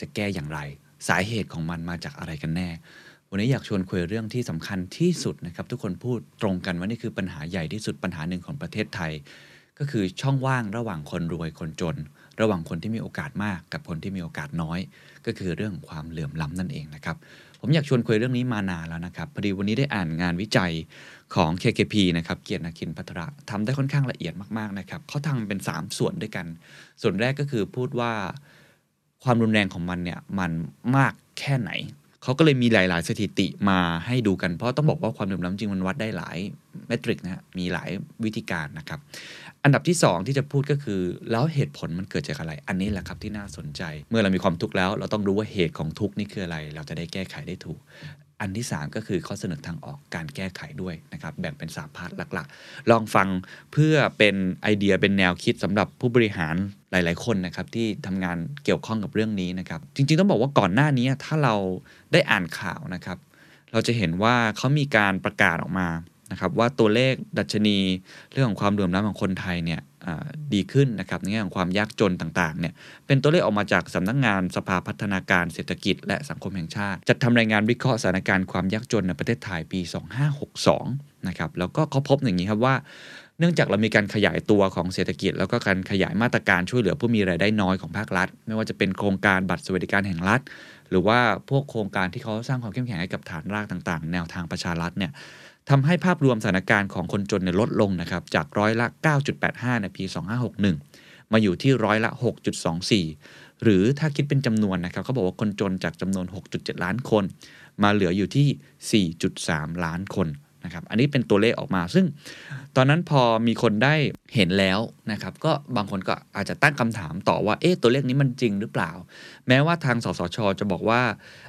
จะแก้อย่างไร สาเหตุของมันมาจากอะไรกันแน่ วันนี้อยากชวนคุยเรื่องที่สำคัญที่สุดนะครับทุกคนพูดตรงกันว่านี่คือปัญหาใหญ่ที่สุดปัญหาหนึ่งของประเทศไทย ก็คือช่องว่างระหว่างคนรวยคนจน ระหว่างคนที่มีโอกาสมากกับคนที่มีโอกาสน้อย ก็คือเรื่องความเหลื่อมล้ำนั่นเองนะครับผมอยากชวนคุยเรื่องนี้มานานแล้วนะครับพอดีวันนี้ได้อ่านงานวิจัยของ KKP นะครับเกียรตินาคินพัทระทำได้ค่อนข้างละเอียดมากๆนะครับเขาทำเป็น 3 ส่วนด้วยกัน ส่วนแรกก็คือพูดว่า ความรุนแรงของมันเนี่ยมันมากแค่ไหน เขาก็เลยมีหลาย ๆ สถิติมาให้ดูกันเพราะต้องบอกว่าความเหลื่อมล้ำจริงมันวัดได้หลายเมตริกนะฮะมีหลายวิธีการนะครับ อันดับที่ 2 ที่จะพูดก็คือแล้วเหตุผลมันเกิดจากอะไร อันนี้แหละครับที่น่าสนใจ เมื่อเรามีความทุกข์แล้ว เราต้องรู้ว่าเหตุของทุกข์นี่คืออะไร เราจะได้แก้ไขได้ถูก อันที่ 3 ก็คือข้อเสนอทางออกการแก้ไขด้วยนะครับ แบ่งเป็นสามพาร์ทหลักๆ ลองฟังเพื่อเป็นไอเดียเป็นแนวคิดสำหรับผู้บริหารหลาย ๆ คนนะครับ ที่ทำงานเกี่ยวข้องกับเรื่องนี้นะครับ จริง ๆ ต้องบอกว่าก่อนหน้านี้ถ้าเราได้อ่านข่าวนะครับ เราจะเห็นว่าเขามีการประกาศออกมานะครับ ว่าตัวเลขดัชนีเรื่องของความเหลื่อมล้ำของคนไทยเนี่ย ดีขึ้นนะครับในแง่ของความยากจนต่างๆเนี่ยเป็นตัวเลขออกมาจากสำนักงงานสภาพัฒนาการเศรษฐกิจ และสังคมแห่งชาติ จัดทำรายงานวิเคราะห์สถานการณ์ความยากจนในประเทศไทยปี 2562นะครับแล้วก็เขาพบอย่างนี้ครับว่า เนื่องจากเรามีการขยายตัวของเศรษฐกิจ แล้วก็การขยายมาตรการช่วยเหลือผู้มีรายได้น้อยของภาครัฐ ไม่ว่าจะเป็นโครงการบัตรสวัสดิการแห่งรัฐ หรือว่าพวกโครงการที่เขาสร้างความเข้มแข็งให้กับฐานรากต่างๆ แนวทางประชารัฐเนี่ย ทำให้ภาพรวมสถานการณ์ของคนจนเนี่ยลดลงนะครับจากร้อยละ 9.85 ในปี 2561 มาอยู่ที่ร้อยละ 6.24 หรือถ้าคิดเป็นจำนวนนะครับเขาบอกว่าคนจนจากจำนวน 6.7 ล้านคน มาเหลืออยู่ที่ 4.3 ล้านคนนะครับอันนี้เป็นตัวเลขออกมาซึ่ง ตอนนั้นพอมีคนได้เห็นแล้วนะครับ ก็บางคนก็อาจจะตั้งคำถามต่อว่า เอ๊ะ ตัวเลขนี้มันจริงหรือเปล่า แม้ว่าทางสสช จะบอกว่า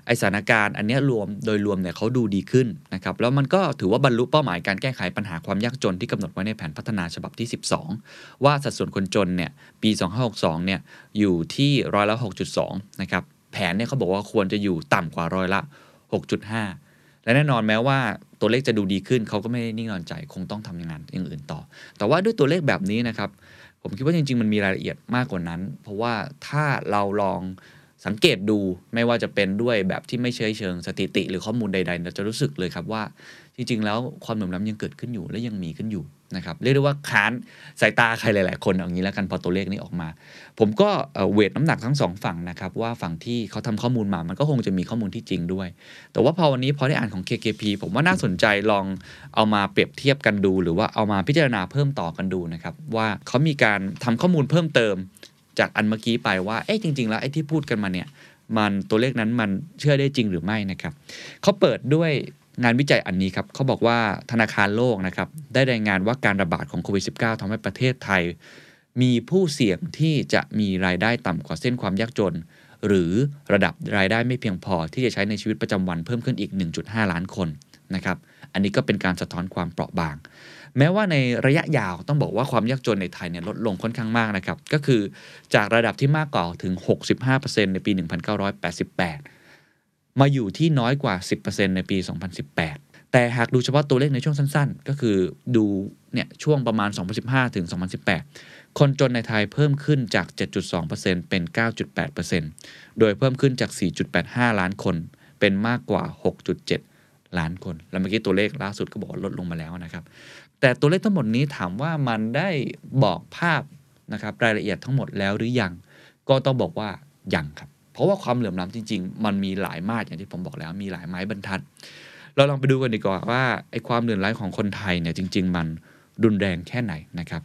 ไอสถานการณ์อันนี้รวมโดยรวมเนี่ยเขาดูดีขึ้นนะครับ แล้วมันก็ถือว่าบรรลุเป้าหมายการแก้ไขปัญหาความยากจนที่กำหนดไว้ในแผนพัฒนาฉบับที่ 12 ว่าสัดส่วนคนจนเนี่ย ปี 2562 เนี่ย อยู่ที่ร้อยละ 6.2 นะครับ แผนเนี่ยเขาบอกว่าควรจะอยู่ต่ำกว่าร้อยละ 6.5 และแน่นอนแม้ว่าตัวเลขจะดูดีขึ้นเขาก็ไม่ได้นิ่งนอนใจ คงต้องทำงานอย่างอื่นต่อ แต่ว่าด้วยตัวเลขแบบนี้นะครับ ผมคิดว่าจริง ๆ มันมีรายละเอียดมากกว่านั้น เพราะว่าถ้าเราลองสังเกตดูไม่ว่าจะเป็นด้วยแบบที่ไม่เชยเชิงสถิติ หรือข้อมูลใดๆเราจะรู้สึกเลยครับว่า จริง ๆ แล้วความเหลื่อมล้ำยังเกิดขึ้นอยู่และยังมีขึ้นอยู่ นะครับเรียกได้ว่าค้านสายตาใครหลาย ๆ คนเอางี้แล้วกันพอตัวเลขนี้ออกมา ผมก็เวทน้ำหนักทั้งสองฝั่งนะครับว่าฝั่งที่เขาทำข้อมูลมามันก็คงจะมีข้อมูลที่จริงด้วย แต่ว่าพอวันนี้พอได้อ่านของ KKP ผมว่าน่าสนใจลองเอามาเปรียบเทียบกันดู หรือว่าเอามาพิจารณาเพิ่มต่อกันดูนะครับว่าเขามีการทำข้อมูลเพิ่มเติม จากอันเมื่อกี้ไปว่าเอ๊ะจริง ๆ แล้วไอ้ที่พูดกันมาเนี่ยมันตัวเลขนั้นมันเชื่อได้จริงหรือไม่นะครับเขาเปิดด้วย งานวิจัยอันนี้ครับเขาบอกว่าธนาคารโลกนะครับได้รายงานว่าการระบาดของโควิด -19 ทำให้ประเทศไทย มีผู้เสี่ยงที่จะมีรายได้ต่ำกว่าเส้นความยากจน หรือระดับรายได้ไม่เพียงพอที่จะใช้ในชีวิตประจำวันเพิ่มขึ้นอีก 1.5 ล้านคนนะครับอันนี้ก็เป็นการสะท้อนความเปราะบาง แม้ว่าในระยะยาวต้องบอกว่าความยากจนในไทยเนี่ยลดลงค่อนข้างมากนะครับก็คือจากระดับที่มากกว่าถึง 65%ในปี 1988 มาอยู่ที่น้อยกว่า 10%ในปี 2018 แต่หากดูเฉพาะตัวเลขในช่วงสั้นๆ ก็คือดูเนี่ยช่วงประมาณ 2015 ถึง 2018 คนจนในไทยเพิ่มขึ้นจาก 7.2%เป็น 9.8%โดยเพิ่มขึ้นจาก 4.85 ล้านคน เป็นมากกว่า 6.7 ล้านคน แล้วเมื่อกี้ตัวเลขล่าสุดก็บอกลดลงมาแล้วนะครับ แต่ตัวเลขทั้งหมดนี้ถามว่ามันได้บอกภาพนะครับรายละเอียดทั้งหมดแล้วหรือยัง ก็ต้องบอกว่ายังครับ เพราะว่าความเหลื่อมล้ำจริง ๆ มันมีหลายมาตรอย่างที่ผมบอกแล้ว มีหลายไม้บรรทัด เราลองไปดูกันดีกว่าว่าไอ้ความเหลื่อมล้ำของคนไทยเนี่ยจริง ๆ มันรุนแรงแค่ไหนนะครับ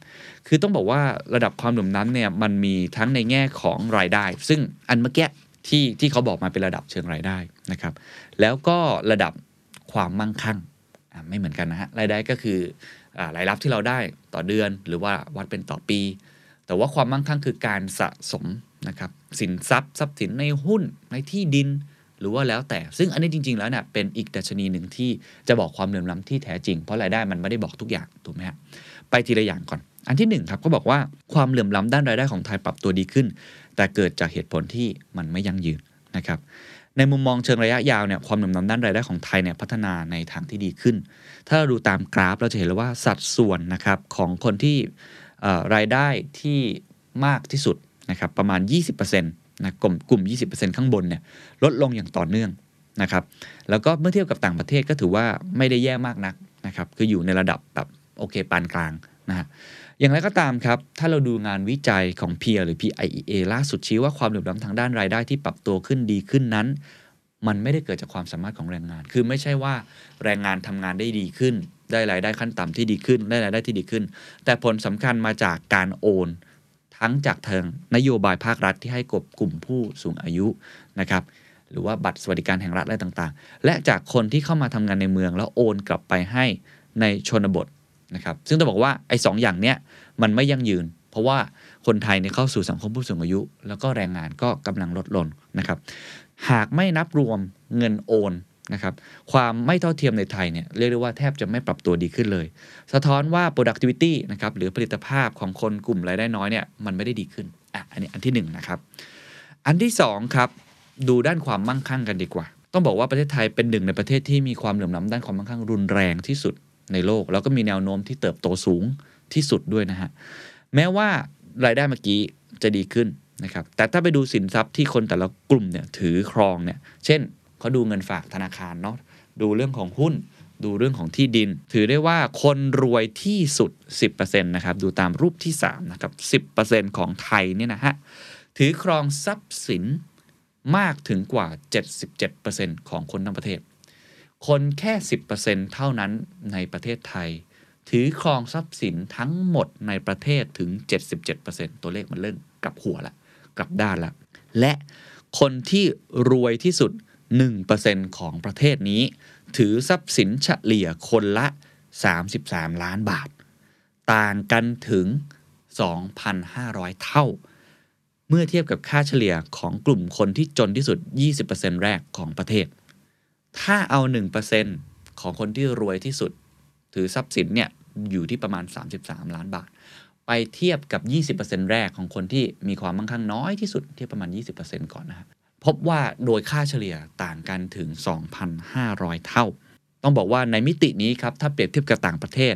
คือต้องบอกว่าระดับความเหลื่อมล้ำเนี่ยมันมีทั้งในแง่ของรายได้ ซึ่งอันเมื่อกี้ที่ที่เขาบอกมาเป็นระดับเชิงรายได้นะครับ แล้วก็ระดับความมั่งคั่งไม่เหมือนกันนะฮะ รายได้ก็คืออรายรับที่เราได้ต่อเดือนหรือว่าวัดเป็นต่อปี แต่ว่าความมั่งคั่งคือการสะสม นะครับสินทรัพย์ทรัพย์สินในหุ้นในที่ดิน หรือว่าแล้วแต่ ซึ่งอันนี้จริง ๆ แล้วเนี่ยเป็นอีกดัชนีหนึ่งที่จะบอกความเหลื่อมล้ำที่แท้จริง เพราะรายได้มันไม่ได้บอกทุกอย่างถูกไหมฮะไปทีละอย่างก่อน อันที่1ครับก็บอกว่าความเหลื่อมล้ำด้านรายได้ของไทยปรับตัวดีขึ้น แต่เกิดจากเหตุผลที่มันไม่ยั่งยืนนะครับในมุมมองเชิงระยะยาวเนี่ยความเหลื่อมล้ำด้านรายได้ของไทยเนี่ยพัฒนาในทางที่ดีขึ้น ถ้าเราดูตามกราฟเราจะเห็นเลยว่าสัดส่วนนะครับของคนที่รายได้ที่มากที่สุด นะครับประมาณ 20%นะกลุ่มกลุ่ม 20%ข้างบนเนี่ยลดลงอย่างต่อเนื่องนะครับแล้วก็เมื่อเทียบกับต่างประเทศก็ถือว่าไม่ได้แย่มากนักนะครับคืออยู่ในระดับแบบโอเคปานกลางนะฮะอย่างไรก็ตามครับ ถ้าเราดูงานวิจัยของ Peer หรือ PIEA ล่าสุดชี้ว่าความเหลื่อมล้ำทางด้านรายได้ที่ปรับตัวขึ้นดีขึ้นนั้น มันไม่ได้เกิดจากความสามารถของแรงงาน คือไม่ใช่ว่าแรงงานทำงานได้ดีขึ้น ได้รายได้ขั้นต่ำที่ดีขึ้น ได้รายได้ที่ดีขึ้น แต่ผลสำคัญมาจากการโอน ทั้งจากเทิงนโยบายภาครัฐที่ให้กบกลุ่มผู้สูงอายุนะครับหรือว่าบัตรสวัสดิการแห่งรัฐอะไรต่างๆ และจากคนที่เข้ามาทำงานในเมืองแล้วโอนกลับไปให้ในชนบทนะครับซึ่งต้องบอกว่าไอ้สอย่างเนี้ยมันไม่ยั่งยืน เพราะว่าคนไทยเนี่ยเข้าสู่สังคมผู้สูงอายุ แล้วก็แรงงานก็กำลังลดลงนะครับหากไม่นับรวมเงินโอน นะครับความไม่เท่าเทียมในไทยเนี่ยเรียกได้ว่าแทบจะไม่ปรับตัวดีขึ้นเลย สะท้อนว่า productivity นะครับหรือผลิตภาพของคนกลุ่มรายได้น้อยเนี่ยมันไม่ได้ดีขึ้นอะอันนี้อันที่1นนะครับอันที่2ครับดูด้านความมั่งคั่งกันดีกว่า ต้องบอกว่าประเทศไทยเป็นหนึ่งในประเทศที่มีความเหลื่อมล้าด้านความมั่งคั่งรุนแรงที่สุดในโลก แล้วก็มีแนวโน้มที่เติบโตสูงที่สุดด้วยนะฮะแม้ว่ารายได้เมื่อกี้จะดีขึ้นนะครับแต่ถ้าไปดูสินทรัพย์ที่คนแต่ละกลุ่มเนี่ยถือครองเนี่ยเช่น เขาดูเงินฝากธนาคารเนาะดูเรื่องของหุ้น ดูเรื่องของที่ดิน ถือได้ว่าคนรวยที่สุด 10%นะครับ ดูตามรูปที่3นะครับ10%ของไทยเนี่ยนะฮะถือครองทรัพย์สินมากถึงกว่า 77%ของคนทั้งประเทศ คนแค่ 10%เท่านั้นในประเทศไทย ถือครองทรัพย์สินทั้งหมดในประเทศถึง 77%ตัวเลขมันเริ่มกลับหัวละ กลับด้านละ และคนที่รวยที่สุด 1%ของประเทศนี้ ถือทรัพย์สินเฉลี่ยคนละ 33 ล้านบาท ต่างกันถึง 2,500 เท่า เมื่อเทียบกับค่าเฉลี่ยของกลุ่มคนที่จนที่สุด 20%แรกของประเทศ ถ้าเอา 1%ของคนที่รวยที่สุด ถือทรัพย์สินเนี่ยอยู่ที่ประมาณ 33 ล้านบาท ไปเทียบกับ 20%แรกของคนที่มีความมั่งคั่งน้อยที่สุดที่ประมาณ 20%ก่อนนะครับ พบว่าโดยค่าเฉลี่ยต่างกันถึง 2,500 เท่า ต้องบอกว่าในมิตินี้ครับถ้าเปรียบเทียบกับต่างประเทศ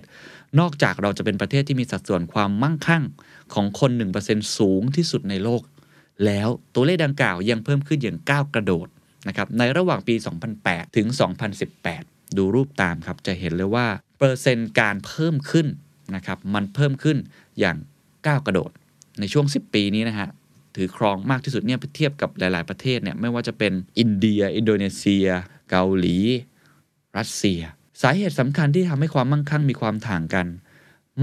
นอกจากเราจะเป็นประเทศที่มีสัดส่วนความมั่งคั่งของคน 1%สูงที่สุดในโลก แล้วตัวเลขดังกล่าวยังเพิ่มขึ้นอย่างก้าวกระโดดนะครับในระหว่างปี 2008 ถึง 2018 ดูรูปตามครับจะเห็นเลยว่าเปอร์เซ็นต์การเพิ่มขึ้นนะครับมันเพิ่มขึ้นอย่างก้าวกระโดด ในช่วง 10 ปีนี้นะฮะ ถือครองมากที่สุดเนี่ยเทียบกับหลาย ๆ ประเทศเนี่ยไม่ว่าจะเป็นอินเดีย อินโดนีเซีย เกาหลี รัสเซีย สาเหตุสำคัญที่ทำให้ความมั่งคั่งมีความต่างกัน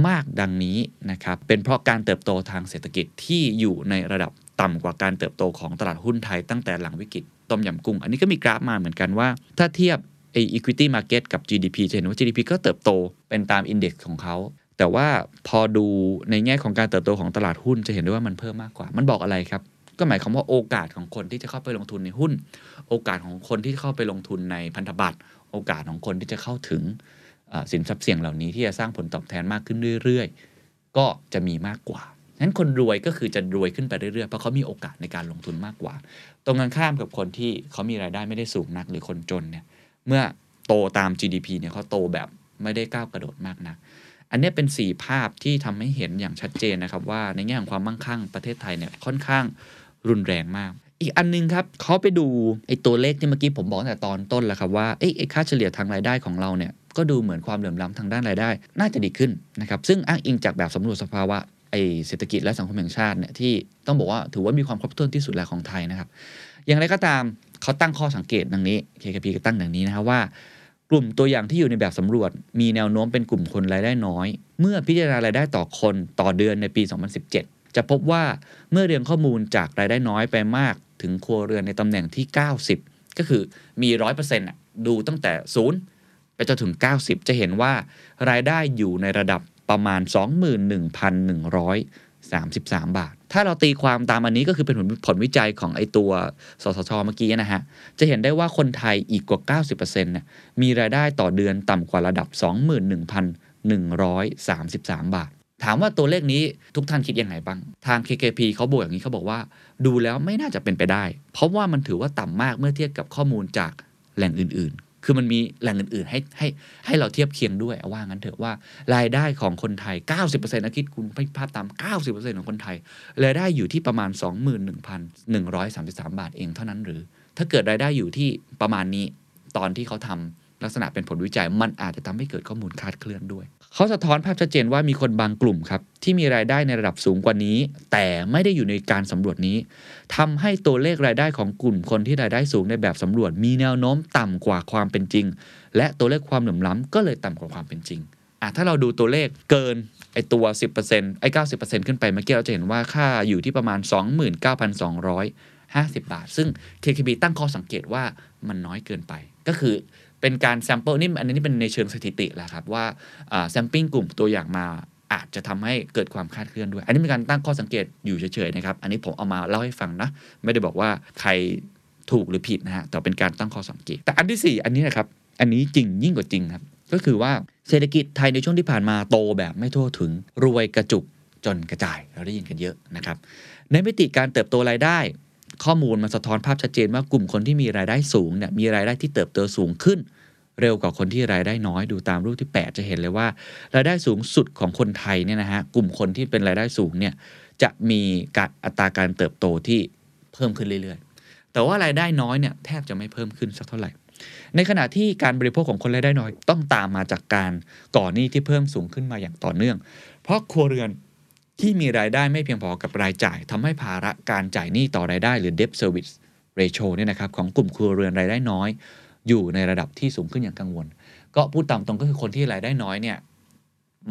มากดังนี้นะครับ เป็นเพราะการเติบโตทางเศรษฐกิจที่อยู่ในระดับต่ำกว่าการเติบโตของตลาดหุ้นไทยตั้งแต่หลังวิกฤตต้มยำกุ้ง อันนี้ก็มีกราฟมาเหมือนกันว่า ถ้าเทียบไอ้ equity market กับ GDP จะเห็นว่า GDP ก็เติบโตเป็นตามอินเด็กซ์ของเขา แต่ว่าพอดูในแง่ของการเติบโตของตลาดหุ้นจะเห็นได้ว่ามันเพิ่มมากกว่า มันบอกอะไรครับ ก็หมายความว่าโอกาสของคนที่จะเข้าไปลงทุนในหุ้น โอกาสของคนที่เข้าไปลงทุนในพันธบัตร โอกาสของคนที่จะเข้าถึงสินทรัพย์เสี่ยงเหล่านี้ที่จะสร้างผลตอบแทนมากขึ้นเรื่อย ๆ ก็จะมีมากกว่าฉะนั้นคนรวยก็คือจะรวยขึ้นไปเรื่อยๆ เพราะเขามีโอกาสในการลงทุนมากกว่า ตรงกันข้ามกับคนที่เขามีรายได้ไม่ได้สูงนักหรือคนจนเนี่ย เมื่อโตตาม GDP เนี่ยเขาโตแบบไม่ได้ก้าวกระโดดมากนัก อันนี้เป็น 4 ภาพที่ทำให้เห็นอย่างชัดเจนนะครับว่าในแง่ของความมั่งคั่งประเทศไทยเนี่ยค่อนข้างรุนแรงมาก อีกอันนึงครับเขาไปดูไอ้ตัวเลขที่เมื่อกี้ผมบอกแต่ตอนต้นแล้วครับว่าไอ้ค่าเฉลี่ยทางรายได้ของเราเนี่ยก็ดูเหมือนความเหลื่อมล้ำทางด้านรายได้ น่าจะดีขึ้นนะครับซึ่งอ้างอิงจากแบบสำรวจสภาวะไอเศรษฐกิจและสังคมแห่งชาติเนี่ยที่ต้องบอกว่าถือว่ามีความครบถ้วนที่สุดแล้วของไทยนะครับ อย่างไรก็ตามเขาตั้งข้อสังเกตดังนี้ KKP ก็ตั้งดังนี้นะครับว่า กลุ่มตัวอย่างที่อยู่ในแบบสำรวจ มีแนวโน้มเป็นกลุ่มคนรายได้น้อย เมื่อพิจารณารายได้ต่อคนต่อเดือนในปี 2017 จะพบว่าเมื่อเรียงข้อมูลจากรายได้น้อยไปมากถึงครัวเรือนในตำแหน่งที่ 90 ก็คือมี 100%ดูตั้งแต่ 0 ไปจนถึง 90 จะเห็นว่ารายได้อยู่ในระดับประมาณ 21,133 บาท ถ้าเราตีความตามอันนี้ก็คือเป็นผลผลวิจัยของไอตัว สสชเมื่อกี้นะฮะ จะเห็นได้ว่าคนไทยอีกกว่า 90%เนี่ยมีรายได้ต่อเดือนต่ำกว่าระดับ 21,133 บาท ถามว่าตัวเลขนี้ทุกท่านคิดยังไงบ้าง ทาง KKP เขาบอกอย่างนี้เขาบอกว่า ดูแล้วไม่น่าจะเป็นไปได้ เพราะว่ามันถือว่าต่ำมากเมื่อเทียบกับข้อมูลจากแหล่งอื่นๆ คือมันมีแหล่งอื่นๆ ให้ให้ให้เราเทียบเคียงด้วยว่างั้นเถอะว่ารายได้ของคนไทย 90%นะคิดคุณภาพตาม 90%ของคนไทยรายได้อยู่ที่ประมาณ 21,133 บาทเองเท่านั้นหรือ ถ้าเกิดรายได้อยู่ที่ประมาณนี้ตอนที่เขาทำ ลักษณะเป็นผลวิจัยมันอาจจะทำให้เกิดข้อมูลคลาดเคลื่อนด้วย เขาสะท้อนภาพชัดเจนว่ามีคนบางกลุ่มครับ ที่มีรายได้ในระดับสูงกว่านี้ แต่ไม่ได้อยู่ในการสำรวจนี้ทำให้ตัวเลขรายได้ของกลุ่มคนที่รายได้สูงในแบบสำรวจ มีแนวโน้มต่ำกว่าความเป็นจริง และตัวเลขความเหลื่อมล้ำก็เลยต่ำกว่าความเป็นจริงอะถ้าเราดูตัวเลขเกินไอตัว 10%ไอ90%ขึ้นไปเมื่อกี้เราจะเห็นว่าค่าอยู่ที่ประมาณ 29,250 บาท ซึ่ง KKB ตั้งข้อสังเกตว่ามันน้อยเกินไป ก็คือ เป็นการ sample นี่อันนี้เป็นในเชิงสถิติแหละครับว่า sampling กลุ่มตัวอย่างมาอาจจะทำให้เกิดความคลาดเคลื่อนด้วย อันนี้เป็นการตั้งข้อสังเกตอยู่เฉยๆนะครับ อันนี้ผมเอามาเล่าให้ฟังนะ ไม่ได้บอกว่าใครถูกหรือผิดนะฮะ แต่เป็นการตั้งข้อสังเกต แต่อันที่ 4 อันนี้นะครับ อันนี้จริงยิ่งกว่าจริงครับ ก็คือว่าเศรษฐกิจไทยในช่วงที่ผ่านมาโตแบบไม่ทั่วถึง รวยกระจุกจนกระจาย เราได้ยินกันเยอะนะครับ ในมิติการเติบโตรายได้ ข้อมูลมันสะท้อนภาพชัดเจนว่ากลุ่มคนที่มีรายได้สูงเนี่ยมีรายได้ที่เติบโตสูงขึ้น เร็วกว่าคนที่รายได้น้อยดูตามรูปที่ 8 จะเห็นเลยว่า รายได้สูงสุดของคนไทยเนี่ยนะฮะกลุ่มคนที่เป็นรายได้สูงเนี่ยจะมีการอัตราการเติบโตที่เพิ่มขึ้นเรื่อยๆ แต่ว่ารายได้น้อยเนี่ยแทบจะไม่เพิ่มขึ้นสักเท่าไหร่ ในขณะที่การบริโภคของคนรายได้น้อยต้องตามมาจากการก่อหนี้ที่เพิ่มสูงขึ้นมาอย่างต่อเนื่อง เพราะครัวเรือน ที่มีรายได้ไม่เพียงพอกับรายจ่ายทำให้ภาระการจ่ายหนี้ต่อรายได้ หรือ debt service ratio เนี่ยนะครับของกลุ่มครัวเรือนรายได้น้อย อยู่ในระดับที่สูงขึ้นอย่างกังวล ก็พูดตามตรงก็คือคนที่รายได้น้อยเนี่ย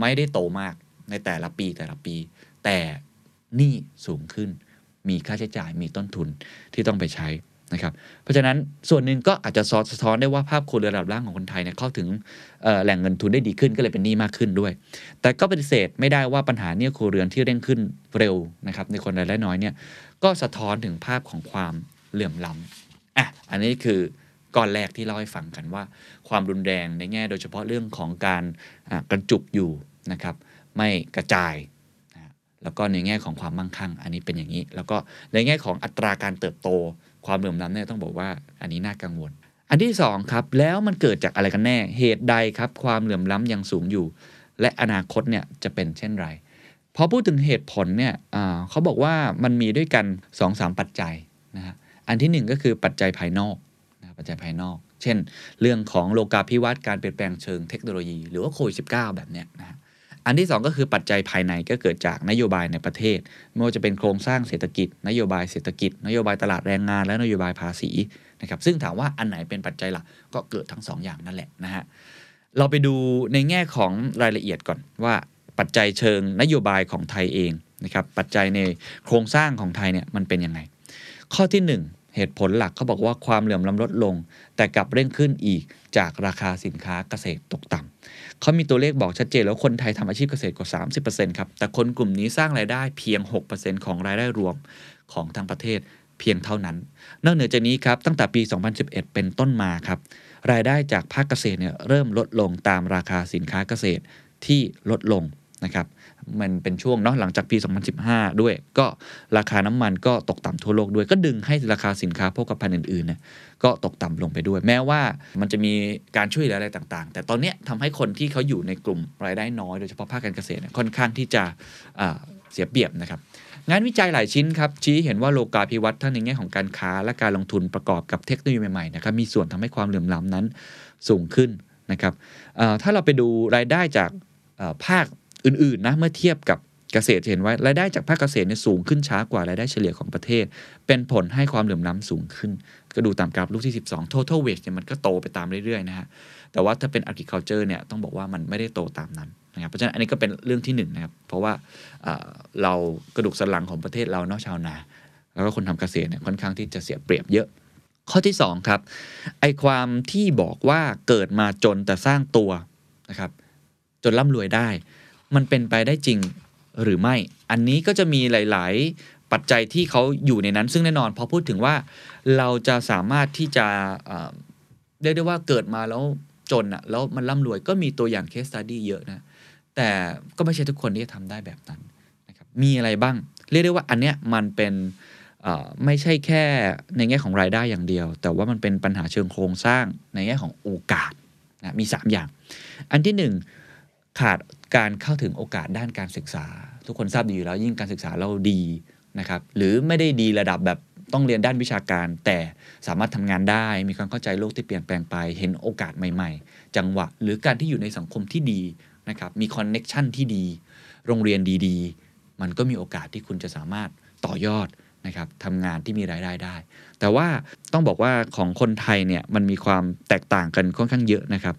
ไม่ได้โตมากในแต่ละปีแต่ละปี แต่หนี้สูงขึ้น มีค่าใช้จ่ายมีต้นทุนที่ต้องไปใช้ นะครับเพราะฉะนั้นส่วนหนึ่งก็อาจจะสะท้อนได้ว่าภาพครัวเรือนระดับล่างของคนไทยเนี่ยเข้าถึงแหล่งเงินทุนได้ดีขึ้นก็เลยเป็นหนี้มากขึ้นด้วย แต่ก็ปฏิเสธไม่ได้ว่าปัญหาเนี่ยครัวเรือนที่เร่งขึ้นเร็วนะครับในคนรายได้น้อยเนี่ยก็สะท้อนถึงภาพของความเหลื่อมล้ำอะอันนี้คือก้อนแรกที่เล่าให้ฟังกันว่า ความรุนแรงในแง่โดยเฉพาะเรื่องของการกระจุกอยู่นะครับไม่กระจายแล้วก็ในแง่ของความมั่งคั่ง อันนี้เป็นอย่างนี้ แล้วก็ในแง่ของอัตราการเติบโต ความเหลื่อมล้ำเนี่ยต้องบอกว่าอันนี้น่ากังวล อันที่2ครับแล้วมันเกิดจากอะไรกันแน่เหตุใดครับ ความเหลื่อมล้ำยังสูงอยู่ และอนาคตเนี่ยจะเป็นเช่นไรพอพูดถึงเหตุผลเนี่ยเขาบอกว่ามันมีด้วยกัน2อสปัจจัยนะฮะอันที่ 1 ก็คือปัจจัยภายนอกนะปัจจัยภายนอก เช่น เรื่องของโลกาภิวัตน์การเปลี่ยนแปลงเชิงเทคโนโลยี หรือว่าโควิดสิแบบเนี้ยนะฮะ อันที่ 2 ก็คือปัจจัยภายในก็เกิดจากนโยบายในประเทศไม่ว่าจะเป็นโครงสร้างเศรษฐกิจ นโยบายเศรษฐกิจ นโยบายตลาดแรงงาน และนโยบายภาษีนะครับซึ่งถามว่าอันไหนเป็นปัจจัยหลักก็เกิดทั้ง2ออย่างนั่นแหละนะฮะเราไปดูในแง่ของรายละเอียดก่อนว่าปัจจัยเชิงนโยบายของไทยเองนะครับปัจจัยในโครงสร้างของไทยเนี่ยมันเป็นยังไง ข้อที่ 1เหตุผลหลักเขาบอกว่าความเหลื่อมล้ำลดลง แต่กลับเร่งขึ้นอีกจากราคาสินค้าเกษตรตกต่ำ เขามีตัวเลขบอกชัดเจนแล้วคนไทยทำอาชีพเกษตรกว่า 30%ครับ แต่คนกลุ่มนี้สร้างรายได้เพียง 6%ของรายได้รวมของทั้งประเทศเพียงเท่านั้น นอกเหนือจากนี้ครับ ตั้งแต่ปี 2011 เป็นต้นมาครับ รายได้จากภาคเกษตรเนี่ยเริ่มลดลงตามราคาสินค้าเกษตรที่ลดลงนะครับ มันเป็นช่วงเนาะหลังจากปี 2015 ด้วย ก็ราคาน้ำมันก็ตกต่ำทั่วโลกด้วย ก็ดึงให้ราคาสินค้าโภคภัณฑ์อื่นๆเนี่ยก็ตกต่ำลงไปด้วย แม้ว่ามันจะมีการช่วยเหลืออะไรต่างๆ แต่ตอนนี้ทำให้คนที่เขาอยู่ในกลุ่มรายได้น้อยโดยเฉพาะภาคการเกษตรค่อนข้างที่จะเสียเปรียบนะครับงานวิจัยหลายชิ้นครับ ชี้เห็นว่าโลกาภิวัตน์ทั้งในแง่ของการค้าและการลงทุนประกอบกับเทคโนโลยีใหม่ๆนะครับมีส่วนทำให้ความเหลื่อมล้ำนั้นสูงขึ้นนะครับถ้าเราไปดูรายได้จากภาค อื่นๆนะเมื่อเทียบกับเกษตรจะเห็นว่ารายได้จากภาคเกษตรเนี่ยสูงขึ้นช้ากว่ารายได้เฉลี่ยของประเทศ เป็นผลให้ความเหลื่อมล้ำสูงขึ้น ก็ดูตามกราฟรูปที่ 12 total wage เนี่ยมันก็โตไปตามเรื่อยๆนะฮะแต่ว่าถ้าเป็น agriculture เนี่ยต้องบอกว่ามันไม่ได้โตตามนั้นนะครับเพราะฉะนั้นอันนี้ก็เป็นเรื่องที่1นนะครับเพราะว่าเรากระดูกสันหลังของประเทศเราเนาะชาวนา แล้วก็คนทำเกษตรเนี่ยค่อนข้างที่จะเสียเปรียบเยอะ ข้อที่2ครับไอความที่บอกว่าเกิดมาจนแต่สร้างตัวนะครับจนร่ำรวยได้ มันเป็นไปได้จริงหรือไม่ อันนี้ก็จะมีหลาย ๆ ปัจจัยที่เขาอยู่ในนั้น ซึ่งแน่นอนพอพูดถึงว่าเราจะสามารถที่จะเรียกได้ว่าเกิดมาแล้วจนอะแล้วมันร่ำรวยก็มีตัวอย่างเคสตัดดี้เยอะนะ แต่ก็ไม่ใช่ทุกคนที่จะทำได้แบบนั้นนะครับมีอะไรบ้าง เรียกได้ว่าอันเนี้ยมันเป็นไม่ใช่แค่ในแง่ของรายได้อย่างเดียว แต่ว่ามันเป็นปัญหาเชิงโครงสร้างในแง่ของโอกาสนะมี 3 อย่าง อันที่ 1 ขาด การเข้าถึงโอกาสด้านการศึกษา ทุกคนทราบดีอยู่แล้วยิ่งการศึกษาเราดีนะครับหรือไม่ได้ดีระดับแบบต้องเรียนด้านวิชาการ แต่สามารถทำงานได้มีความเข้าใจโลกที่เปลี่ยนแปลงไป เห็นโอกาสใหม่ ๆ จังหวะ หรือการที่อยู่ในสังคมที่ดีนะครับมีคอนเน็ชันที่ดี โรงเรียนดีๆ มันก็มีโอกาสที่คุณจะสามารถต่อยอด นะครับทำงานที่มีรายได้ได้ แต่ว่าต้องบอกว่าของคนไทยเนี่ยมันมีความแตกต่างกันค่อนข้างเยอะนะครับ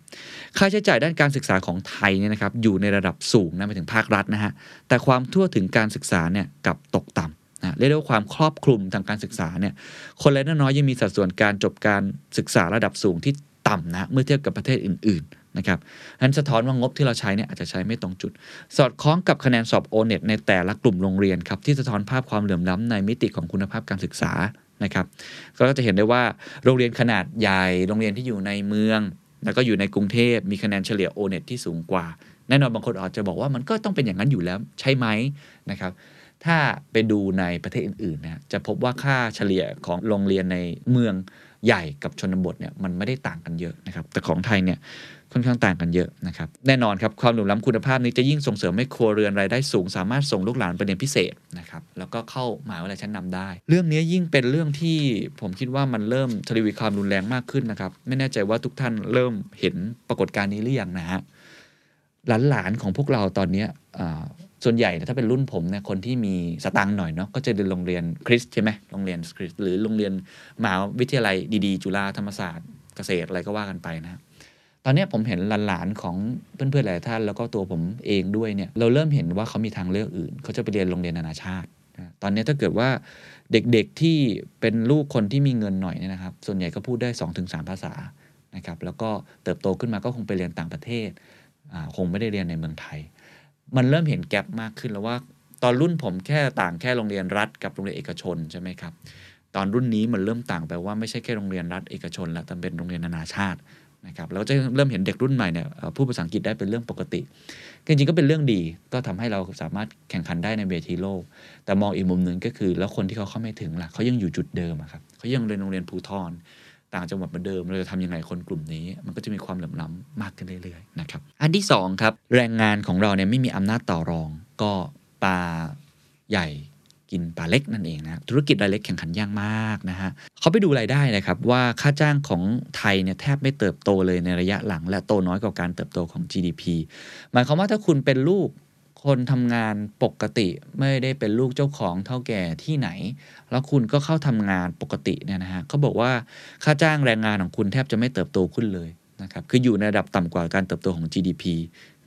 ค่าใช้จ่ายด้านการศึกษาของไทยเนี่ยนะครับอยู่ในระดับสูงนะไปถึงภาครัฐนะฮะแต่ความทั่วถึงการศึกษาเนี่ยกลับตกต่ำนะเรียกได้ว่าความครอบคลุมทางการศึกษาเนี่ยคนเล็กน้อยยังมีสัดส่วนการจบการศึกษาระดับสูงที่ต่ำนะเมื่อเทียบกับประเทศอื่นๆ นะครับนั้นสะท้อนว่างบที่เราใช้เนี่ยอาจจะใช้ไม่ตรงจุด สอดคล้องกับคะแนนสอบโอเน็ตในแต่ละกลุ่มโรงเรียนครับที่สะท้อนภาพความเหลื่อมล้ำในมิติของคุณภาพการศึกษานะครับก็จะเห็นได้ว่าโรงเรียนขนาดใหญ่โรงเรียนที่อยู่ในเมือง แล้วก็อยู่ในกรุงเทพมีคะแนนเฉลี่ยโอเน็ตที่สูงกว่า แน่นอนบางคนอาจจะบอกว่ามันก็ต้องเป็นอย่างนั้นอยู่แล้วใช่ไหมนะครับถ้าไปดูในประเทศอื่นๆนะจะพบว่าค่าเฉลี่ยของโรงเรียนในเมืองใหญ่กับชนบทเนี่ยมันไม่ได้ต่างกันเยอะนะครับแต่ของไทยเนี่ย ค่อนข้างต่างกันเยอะนะครับแน่นอนครับความหลื่มล้ำคุณภาพนี้จะยิ่งส่งเสริมให้ครัวเรือนรายได้สูง สามารถส่งลูกหลานไปเรียนพิเศษนะครับแล้วก็เข้าหมหาวิทยาลัยชั้นนำได้ เรื่องนี้ยิ่งเป็นเรื่องที่ผมคิดว่ามันเริ่มทวีความรุนแรงมากขึ้นนะครับไม่แน่ใจว่าทุกท่านเริ่มเห็นปรากฏการณ์นี้หรือยังนะฮะหลานๆของพวกเราตอนนี้ส่วนใหญ่ถ้าเป็นรุ่นผมเนี่ยคนที่มีสตังค์หน่อยเนาะก็จะเรียนโรงเรียนคริสใช่ไหมโรงเรียนคริสหรือโรงเรียนมหาวิทยาลัยดีๆ จุฬาธรรมศาสตร์เกษตรอะไรก็ว่ากันไปนะ ตอนนี้ผมเห็นหลานๆของเพื่อนๆหลายท่านแล้วก็ตัวผมเองด้วยเนี่ยเราเริ่มเห็นว่าเขามีทางเลือกอื่น เขาจะไปเรียนโรงเรียนนานาชาติ ตอนนี้ถ้าเกิดว่าเด็กๆที่เป็นลูกคนที่มีเงินหน่อยเนี่ยนะครับ ส่วนใหญ่ก็พูดได้ 2-3 ภาษานะครับแล้วก็เติบโตขึ้นมาก็คงไปเรียนต่างประเทศคงไม่ได้เรียนในเมืองไทย มันเริ่มเห็นแกลบมากขึ้นแล้วว่า ตอนรุ่นผมแค่ต่างแค่โรงเรียนรัฐกับโรงเรียนเอกชนใช่ไหมครับตอนรุ่นนี้มันเริ่มต่างไปว่าไม่ใช่แค่โรงเรียนรัฐเอกชนแล้วแต่เป็นโรงเรียนนานาชาติ นะครับแล้วจะเริ่มเห็นเด็กรุ่นใหม่เนี่ยพูดภาษาอังกฤษได้เป็นเรื่องปกติ จริงๆก็เป็นเรื่องดีก็ทำให้เราสามารถแข่งขันได้ในเวทีโลก แต่มองอีกมุมหนึ่งก็คือ แล้วคนที่เขาเข้าไม่ถึงล่ะเขายังอยู่จุดเดิมครับเขายังเรียนโรงเรียนภูทรต่างจังหวัดเหมือนเดิม เราจะทำยังไงคนกลุ่มนี้ มันก็จะมีความเหลื่อมล้ำมากขึ้นเรื่อยๆนะครับอันที่สองครับแรงงานของเราเนี่ยไม่มีอำนาจต่อรอง ก็ปลาใหญ่ กินปลาเล็กนั่นเองนะธุรกิจรายเล็กแข่งขันยากมากนะฮะเขาไปดูรายได้นะครับว่าค่าจ้างของไทยเนี่ยแทบไม่เติบโตเลยในระยะหลัง และโตน้อยกว่าการเติบโตของ GDP หมายความว่าถ้าคุณเป็นลูกคนทำงานปกติไม่ได้เป็นลูกเจ้าของเท่าแก่ที่ไหน แล้วคุณก็เข้าทำงานปกติเนี่ยนะฮะเขาบอกว่าค่าจ้างแรงงานของคุณแทบจะไม่เติบโตขึ้นเลยนะครับคืออยู่ในระดับต่ำกว่าการเติบโตของ GDP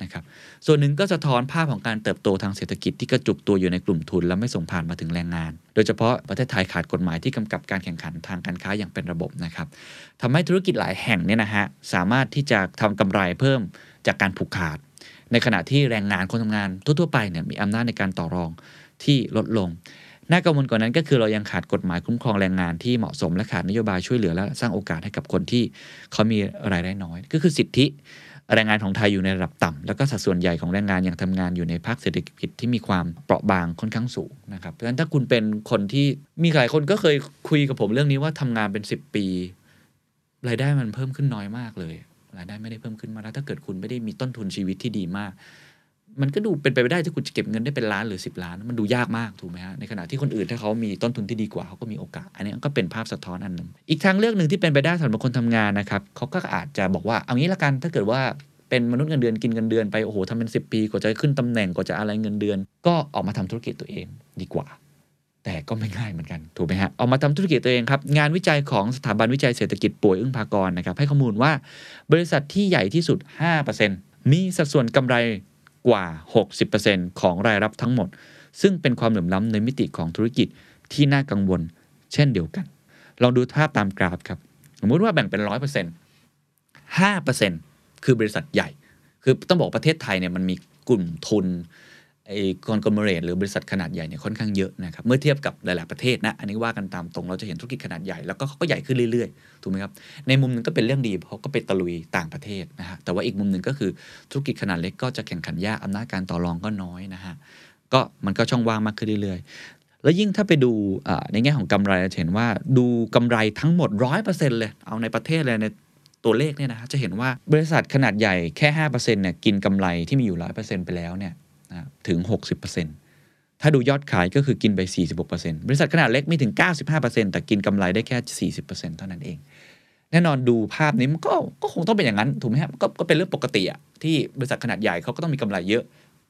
นะครับส่วนหนึ่งก็สะท้อนภาพของการเติบโตทางเศรษฐกิจที่กระจุกตัวอยู่ในกลุ่มทุน และไม่ส่งผ่านมาถึงแรงงาน โดยเฉพาะประเทศไทยขาดกฎหมายที่กำกับการแข่งขันทางการค้าอย่างเป็นระบบนะครับทำให้ธุรกิจหลายแห่งเนี่ยนะฮะสามารถที่จะทำกำไรเพิ่มจากการผูกขาด ในขณะที่แรงงานคนทำงานทั่วๆไปเนี่ยมีอำนาจในการต่อรองที่ลดลงน่ากังวลกว่านั้นก็คือเรายังขาดกฎหมายคุ้มครองแรงงานที่เหมาะสมและขาดนโยบายช่วยเหลือและสร้างโอกาสให้กับคนที่เขามีรายได้น้อย ก็คือสิทธิ แรงงานของไทยอยู่ในระดับต่ำแล้วก็สัดส่วนใหญ่ของแรงงานยังทำงานอยู่ในภาคเศรษฐกิจที่มีความเปราะบางค่อนข้างสูงนะครับเพราะฉะนั้นถ้าคุณเป็นคนที่มีหลายคนก็เคยคุยกับผมเรื่องนี้ว่าทำงานเป็น 10 ปี รายได้มันเพิ่มขึ้นน้อยมากเลยรายได้ไม่ได้เพิ่มขึ้นมาแล้วถ้าเกิดคุณไม่ได้มีต้นทุนชีวิตที่ดีมาก มันก็ดูเป็นไปไม่ได้ที่คุณจะเก็บเงินได้เป็นล้านหรือ 10 ล้าน มันดูยากมากถูกไหมฮะในขณะที่คนอื่นถ้าเขามีต้นทุนที่ดีกว่าเขาก็มีโอกาส อันนี้ก็เป็นภาพสะท้อนอันหนึ่งอีกทางเลือกหนึ่งที่เป็นไปได้สำหรับคนทำงานนะครับเขาก็อาจจะบอกว่าเอางี้ละกันถ้าเกิดว่าเป็นมนุษย์เงินเดือนกินเงินเดือนไปโอ้โหทำเป็น 10 ปีกว่าจะขึ้นตำแหน่งกว่าจะอะไรเงินเดือน ก็ออกมาทำธุรกิจตัวเองดีกว่า แต่ก็ไม่ง่ายเหมือนกันถูกไหมฮะเอามาทำธุรกิจตัวเองครับงานวิจัยของสถาบันวิจัยเศรษฐกิจป่วยอึ้งพากรนะครับให้ข้อมูลว่าบริษัทที่ใหญ่ที่สุด 5%มีสัดส่วนกำไร กว่า 60%ของรายรับทั้งหมด ซึ่งเป็นความเหลื่อมล้ำในมิติของธุรกิจที่น่ากังวล เช่นเดียวกัน ลองดูภาพตามกราฟครับ สมมติว่าแบ่งเป็น 100% 5%คือบริษัทใหญ่ คือต้องบอกประเทศไทยเนี่ยมันมีกลุ่มทุน ไอ้คอนกลเมเรตหรือบริษัทขนาดใหญ่เนี่ยค่อนข้างเยอะนะครับเมื่อเทียบกับหลายๆประเทศนะอันนี้ว่ากันตามตรงเราจะเห็นธุรกิจขนาดใหญ่แล้วก็เขาก็ใหญ่ขึ้นเรื่อยๆถูกไหมครับในมุมหนึงก็เป็นเรื่องดีเพราะก็ไปตะลุยต่างประเทศนะฮะแต่ว่าอีกมุมหนึ่งก็คือธุรกิจขนาดเล็กก็จะแข่งขันยากอำนาจการต่อรองก็น้อยนะฮะก็มันก็ช่องว่างมากขึ้นเรื่อยๆ แล้วยิ่งถ้าไปดูในแง่ของกำไรจะเห็นว่าดูกำไรทั้งหมดร้อยเปอร์เซ็นต์เลยเอาในประเทศเลยในตัวเลขเนี่ยนะจะเห็นว่าบริษัทขนาดใหญ่แค่ห้าเปอร์เซ็นต์เนี่ยกินกำไรที่มีอยู่ร้อยเปอร์เซ็นต์ไปแล้วเนี่ย นะถึงหกสิบเปอร์เซ็นต์ถ้าดูยอดขายก็คือกินไป 46%บริษัทขนาดเล็กไมีถึง 95%แต่กินกำไรได้แค่ 40%เท่านั้นเอง แน่นอนดูภาพนี้มันก็ก็คงต้องเป็นอย่างนั้นถูกไหมครับกก็เป็นเรื่องปกติอะที่บริษัทขนาดใหญ่เขาก็ต้องมีกำไรเยอะ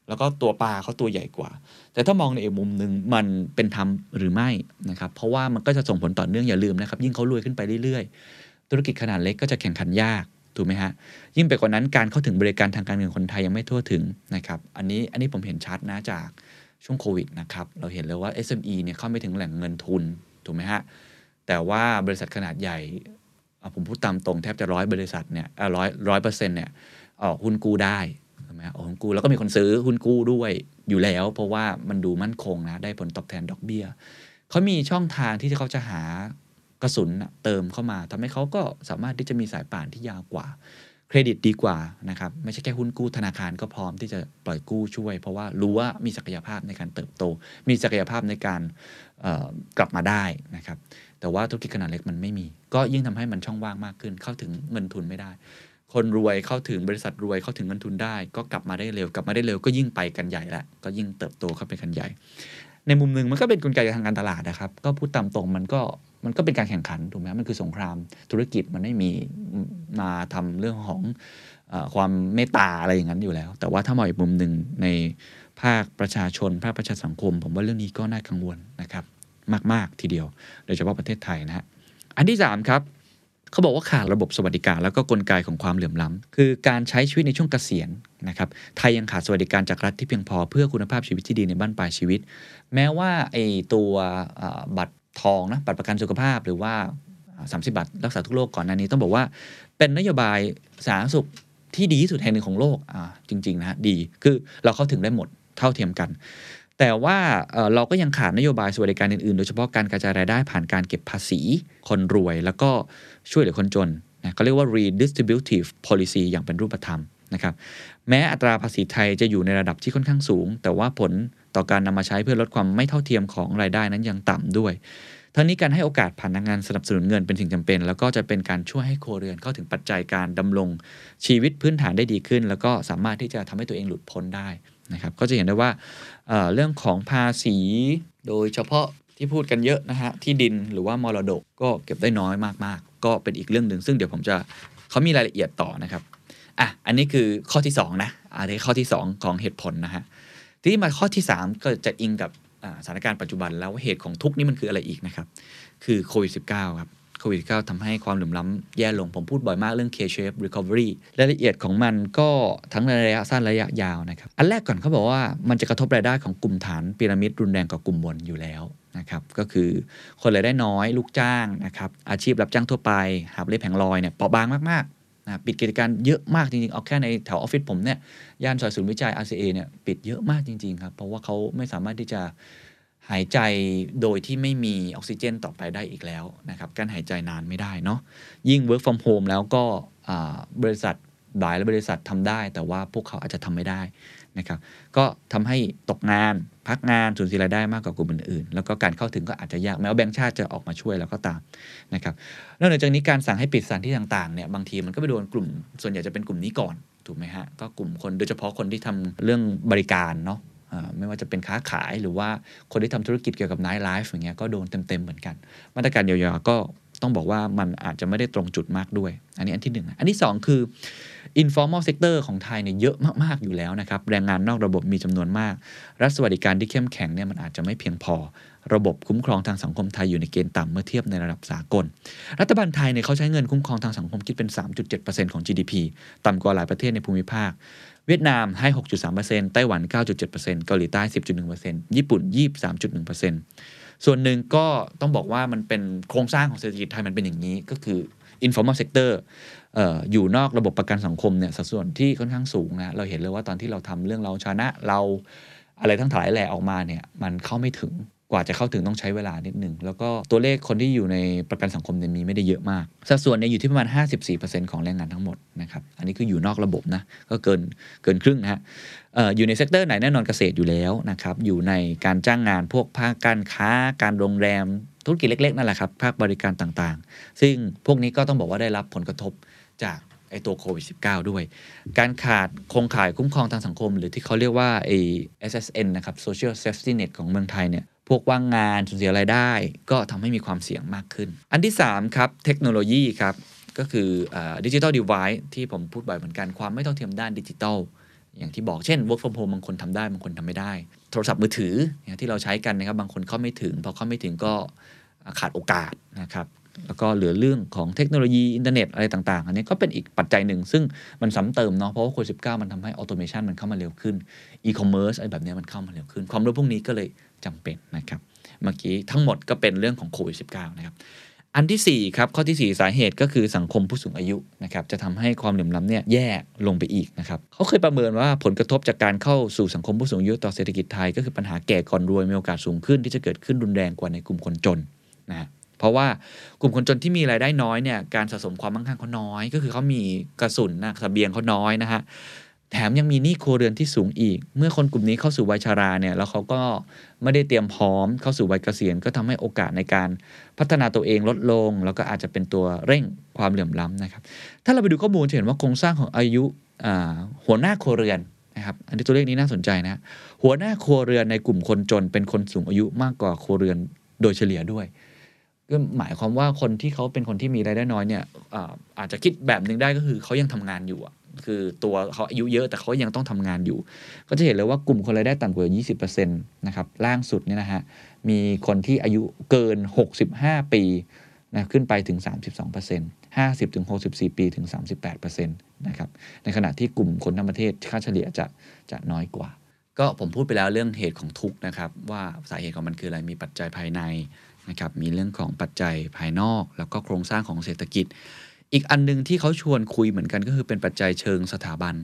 แล้วก็ตัวปลาเขาตัวใหญ่กว่า แต่ถ้ามองในอีกมุมหนึ่งมันเป็นธรรมหรือไม่นะครับเพราะว่ามันก็จะส่งผลต่อเนื่องอย่าลืมนะครับยิ่งเขารวยขึ้นไปเรื่อยๆ ธุรกิจขนาดเล็กก็จะแข่งขันยาก ถูกไหมฮะ ยิ่งไปกว่านั้นการเข้าถึงบริการทางการเงินคนไทยยังไม่ทั่วถึงนะครับ อันนี้อันนี้ผมเห็นชัดนะจากช่วงโควิดนะครับ เราเห็นเลยว่า SME เนี่ยเข้าไม่ถึงแหล่งเงินทุน ถูกไหมฮะ แต่ว่าบริษัทขนาดใหญ่ ผมพูดตามตรงแทบจะร้อยบริษัทเนี่ยร้อยร้อยเปอร์เซ็นต์เนี่ยออกหุ้นกู้ได้ถูกไหมออกหุ้นกู้แล้วก็มีคนซื้อหุ้นกู้ด้วยอยู่แล้ว เพราะว่ามันดูมั่นคงนะได้ผลตอบแทนดอกเบี้ยเขามีช่องทางที่เขาจะหา กระสุนเติมเข้ามาทำให้เขาก็สามารถที่จะมีสายป่านที่ยาวกว่า เครดิตดีกว่านะครับไม่ใช่แค่หุ้นกู้ธนาคารก็พร้อมที่จะปล่อยกู้ช่วย เพราะว่ารู้ว่ามีศักยภาพในการเติบโต มีศักยภาพในการกลับมาได้นะครับแต่ว่าธุรกิจขนาดเล็กมันไม่มี ก็ยิ่งทำให้มันช่องว่างมากขึ้น เข้าถึงเงินทุนไม่ได้ คนรวยเข้าถึงบริษัทรวยเข้าถึงเงินทุนได้ ก็กลับมาได้เร็ว กลับมาได้เร็วก็ยิ่งไปกันใหญ่แหละก็ยิ่งเติบโตเข้าไปกันใหญ่ ในมุมหนึ่งมันก็เป็นกลไกทางการตลาดนะครับ ก็พูดตามตรงมันก็มันก็เป็นการแข่งขันถูกไหมมันคือสงครามธุรกิจมันไม่มีมาทำเรื่องของอความเมตตาอะไรอย่างนั้นอยู่แล้ว แต่ว่าถ้ามองอีกมุมหนึ่งในภาคประชาชน ภาคประชาสังคม ผมว่าเรื่องนี้ก็น่ากังวลนะครับ มาก ๆ ทีเดียว โดยเฉพาะประเทศไทยนะฮะอันที่3ครับ เขาบอกว่าขาดระบบสวัสดิการแล้วก็กลไกของความเหลื่อมล้ำคือการใช้ชีวิตในช่วงเกษียณนะครับไทยยังขาดสวัสดิการจากรัฐที่เพียงพอเพื่อคุณภาพชีวิตที่ดีในบ้านปลายชีวิต แม้ว่าไอ้ตัวบัตรทองนะบัตรประกันสุขภาพหรือว่า 30 บาทรักษาทุกโรคก่อนหน้านี้ต้องบอกว่า เป็นนโยบายสาธารณสุขที่ดีที่สุดแห่งหนึ่งของโลกอ่าจริงๆนะดีคือเราเข้าถึงได้หมดเท่าเทียมกัน แต่ว่าเราก็ยังขาดนโยบายสวัสดิการอื่นๆ โดยเฉพาะการกระจายรายได้ผ่านการเก็บภาษีคนรวย แล้วก็ ช่วยเหลือคนจนนะเขาเรียกว่า redistributive policy อย่างเป็นรูปธรรมนะครับแม้อัตราภาษีไทยจะอยู่ในระดับที่ค่อนข้างสูง แต่ว่าผลต่อการนำมาใช้เพื่อลดความไม่เท่าเทียมของรายได้นั้นยังต่ำด้วย ทั้งนี้การให้โอกาสผ่านงานสนับสนุนเงินเป็นสิ่งจำเป็น แล้วก็จะเป็นการช่วยให้ครเรือนเข้าถึงปัจจัยการดำรงชีวิตพื้นฐานได้ดีขึ้น แล้วก็สามารถที่จะทำให้ตัวเองหลุดพ้นได้นะครับก็จะเห็นได้ว่าเเรื่องของภาษี โดยเฉพาะ ที่พูดกันเยอะนะฮะที่ดินหรือว่ามรดกก็เก็บได้น้อยมากๆ ก็เป็นอีกเรื่องหนึ่งซึ่งเดี๋ยวผมจะเขามีรายละเอียดต่อนะครับอะอันนี้คือข้อที่2นะอันนี้ข้อที่ 2 ของเหตุผลนะฮะทีนี้มาข้อที่ 3 ก็จะอิงกับสถานการณ์ปัจจุบันแล้วเหตุของทุกนี้มันคืออะไรอีกนะครับ คือโควิด -19 ครับ โควิด9ทำให้ความเหลื่อมล้ำแย่ลง ผมพูดบ่อยมากเรื่อง K-shape recovery รายละเอียดของมันก็ทั้งในระยะสั้นระยะยาวนะครับ อันแรกก่อนเขาบอกว่ามันจะกระทบรายได้ของกลุ่มฐานพีระมิดรุนแรงกว่ากลุ่มบนอยู่แล้วนะครับก็คือคนรายได้น้อยลูกจ้างนะครับอาชีพรับจ้างทั่วไป หาบเล็บแผงลอยเนี่ยเปราะบางมากนะปิดกิจการเยอะมากจริงๆ เอาแค่ในแถวออฟฟิศผมเนี่ยย่านซอยศูนย์วิจัย RCA เนี่ยปิดเยอะมากจริงๆครับเพราะว่าเขาไม่สามารถที่จะ หายใจโดยที่ไม่มีออกซิเจนต่อไปได้อีกแล้วนะครับการหายใจนานไม่ได้เนาะยิ่ง work from home แล้วก็บริษัทหลายและบริษัททำได้ แต่ว่าพวกเขาอาจจะทำไม่ได้นะครับก็ทำให้ตกงานพักงานสูญเสียรายได้มากกว่ากลุ่มอื่นๆ แล้วก็การเข้าถึงก็อาจจะยากแม้ว่าแบงก์ชาติจะออกมาช่วยแล้วก็ตามนะครับนอกจากนี้การสั่งให้ปิดสถานที่ต่างๆเนี่ยบางทีมันก็ไปโดนกลุ่ม ส่วนใหญ่จะเป็นกลุ่มนี้ก่อนถูกไหมฮะก็กลุ่มคนโดยเฉพาะคนที่ทำเรื่องบริการเนาะ ไม่ว่าจะเป็นค้าขายหรือว่าคนที่ทำธุรกิจเกี่ยวกับ nightlife อย่างเงี้ยก็โดนเต็มๆเหมือนกัน มาตรการเยียวยาก็ต้องบอกว่ามันอาจจะไม่ได้ตรงจุดมากด้วย อันนี้อันที่ 1 อันที่ 2 คือ informal sector ของไทยเนี่ยเยอะมาก ๆ อยู่แล้วนะครับ แรงงานนอกระบบมีจำนวนมาก รัฐสวัสดิการที่เข้มแข็งเนี่ยมันอาจจะไม่เพียงพอ ระบบคุ้มครองทางสังคมไทยอยู่ในเกณฑ์ต่ำเมื่อเทียบในระดับสากล รัฐบาลไทยเนี่ยเขาใช้เงินคุ้มครองทางสังคมคิดเป็น 3.7%ของ GDP ต่ำกว่าหลายประเทศในภูมิภาค เวียดนามให้ 6.3%ไต้หวัน 9.7%เกาหลีใต้ 10.1%ญี่ปุ่น 23.1%ส่วนหนึ่งก็ต้องบอกว่ามันเป็นโครงสร้างของเศรษฐกิจไทยมันเป็นอย่างนี้ก็คือ informal sector อออยู่นอกระบบประกันสังคมเนี่ยสัดส่วนที่ค่อนข้างสูงนะเราเห็นเลยว่าตอนที่เราทำเรื่องเราชนะเราอะไรทั้งหลายแหล่ออกมาเนี่ยมันเข้าไม่ถึง กว่าจะเข้าถึงต้องใช้เวลานิดหนึ่งแล้วก็ตัวเลขคนที่อยู่ในประกันสังคมเนี่ยมีไม่ได้เยอะมาก สัดส่วนเนี่ยอยู่ที่ประมาณ 54%ของแรงงานทั้งหมดนะครับ อันนี้คืออยู่นอกระบบนะ ก็เกินเกินครึ่งนะฮะอออยู่ใน sector ไหนแน่นอนเกษตรอยู่แล้วนะครับ อยู่ในการจ้างงานพวกภาคการค้า การโรงแรม ธุรกิจเล็ก ๆ นั่นแหละครับ ภาคบริการต่างๆ ซึ่งพวกนี้ก็ต้องบอกว่าได้รับผลกระทบจากไอตัวโควิด -19 ด้วย การขาดโครงข่ายคุ้มครองทางสังคม หรือที่เขาเรียกว่าไอ SSN นะครับ Social Safety Net ของเมืองไทยเนี่ย พวกว่างงานสูญเสียรายได้ ก็ทำให้มีความเสี่ยงมากขึ้น อันที่ 3 ครับ เทคโนโลยีครับ ก็คือ digital divide ที่ผมพูดบ่อยเหมือนกันความไม่เท่าเทียมด้านดิจิทัลอย่างที่บอกเช่น work from home บางคนทำได้บางคนทำไม่ได้ โทรศัพท์มือถือที่เราใช้กันนะครับบางคนเข้าไม่ถึงพอเข้าไม่ถึงก็ขาดโอกาสนะครับแล้วก็เหลือเรื่องของเทคโนโลยีอินเทอร์เน็ตอะไรต่างๆ อันนี้ก็เป็นอีกปัจจัยหนึ่ง ซึ่งมันซ้ำเติมเนาะเพราะว่าโควิดสิมันทำให้ automation มันเข้ามาเร็วขึ้นอีคอมเมิร์ซอะไรแบบนี้มันเข้ามาเร็วขึ้น ความรู้พวกนี้ก็เลย จำเป็นนะครับ เมื่อกี้ทั้งหมดก็เป็นเรื่องของโควิดสินะครับ อันที่4ครับข้อที่ 4 สาเหตุก็คือสังคมผู้สูงอายุนะครับจะทำให้ความเหลื่อมล้ำเนี่ยแย่ลงไปอีกนะครับเขาเคยประเมินว่าผลกระทบจากการเข้าสู่สังคมผู้สูงอายุต่อเศรษฐกิจไทย ก็คือปัญหาแก่ก่อนรวยมีโอกาสสูงขึ้นที่จะเกิดขึ้นรุนแรงกว่าในกลุ่มคนจนนะเพราะว่ากลุ่มคนจนที่มีรายได้น้อยเนี่ยการสะสมความมั่งคั่งเขาน้อย ก็คือเขามีกระสุนนะสเบียงเขาน้อยนะฮะ แถมยังมีหนี้ครัวเรือนที่สูงอีก เมื่อคนกลุ่มนี้เข้าสู่วัยชาราเนี่ยแล้วเขาก็ไม่ได้เตรียมพร้อมเข้าสู่วัยเกษียณก็ทำให้โอกาสในการพัฒนาตัวเองลดลง แล้วก็อาจจะเป็นตัวเร่งความเหลื่อมล้ำนะครับ ถ้าเราไปดูข้อมูลจะเห็นว่าโครงสร้างของอายุหัวหน้าครัวเรือนนะครับอันนี้ตัวเลขนี้น่าสนใจนะหัวหน้าครัวเรือนในกลุ่มคนจน เป็นคนสูงอายุมากกว่าครัวเรือนโดยเฉลี่ยด้วยก็หมายความว่าคนที่เขาเป็นคนที่มีรายได้น้อยเนี่ยอาจจะคิดแบบหนึ่งได้ก็คือเขายังทำงานอยู่ คือตัวเขาอายุเยอะแต่เขายังต้องทำงานอยู่ ก็จะเห็นเลยว่ากลุ่มคนรายได้ต่ำกว่า 20%นะครับล่างสุดเนี่ยนะฮะมีคนที่อายุเกิน 65 ปีนะขึ้นไปถึง 32% 50ถึง64 ปีถึง 38%นะครับในขณะที่กลุ่มคนทั้งประเทศค่าเฉลี่ยจะจะน้อยกว่า ก็ผมพูดไปแล้วเรื่องเหตุของทุกนะครับ ว่าสาเหตุของมันคืออะไรมีปัจจัยภายในนะครับมีเรื่องของปัจจัยภายนอก แล้วก็โครงสร้างของเศรษฐกิจ อีกอันนึงที่เขาชวนคุยเหมือนกันก็คือเป็นปัจจัยเชิงสถาบัน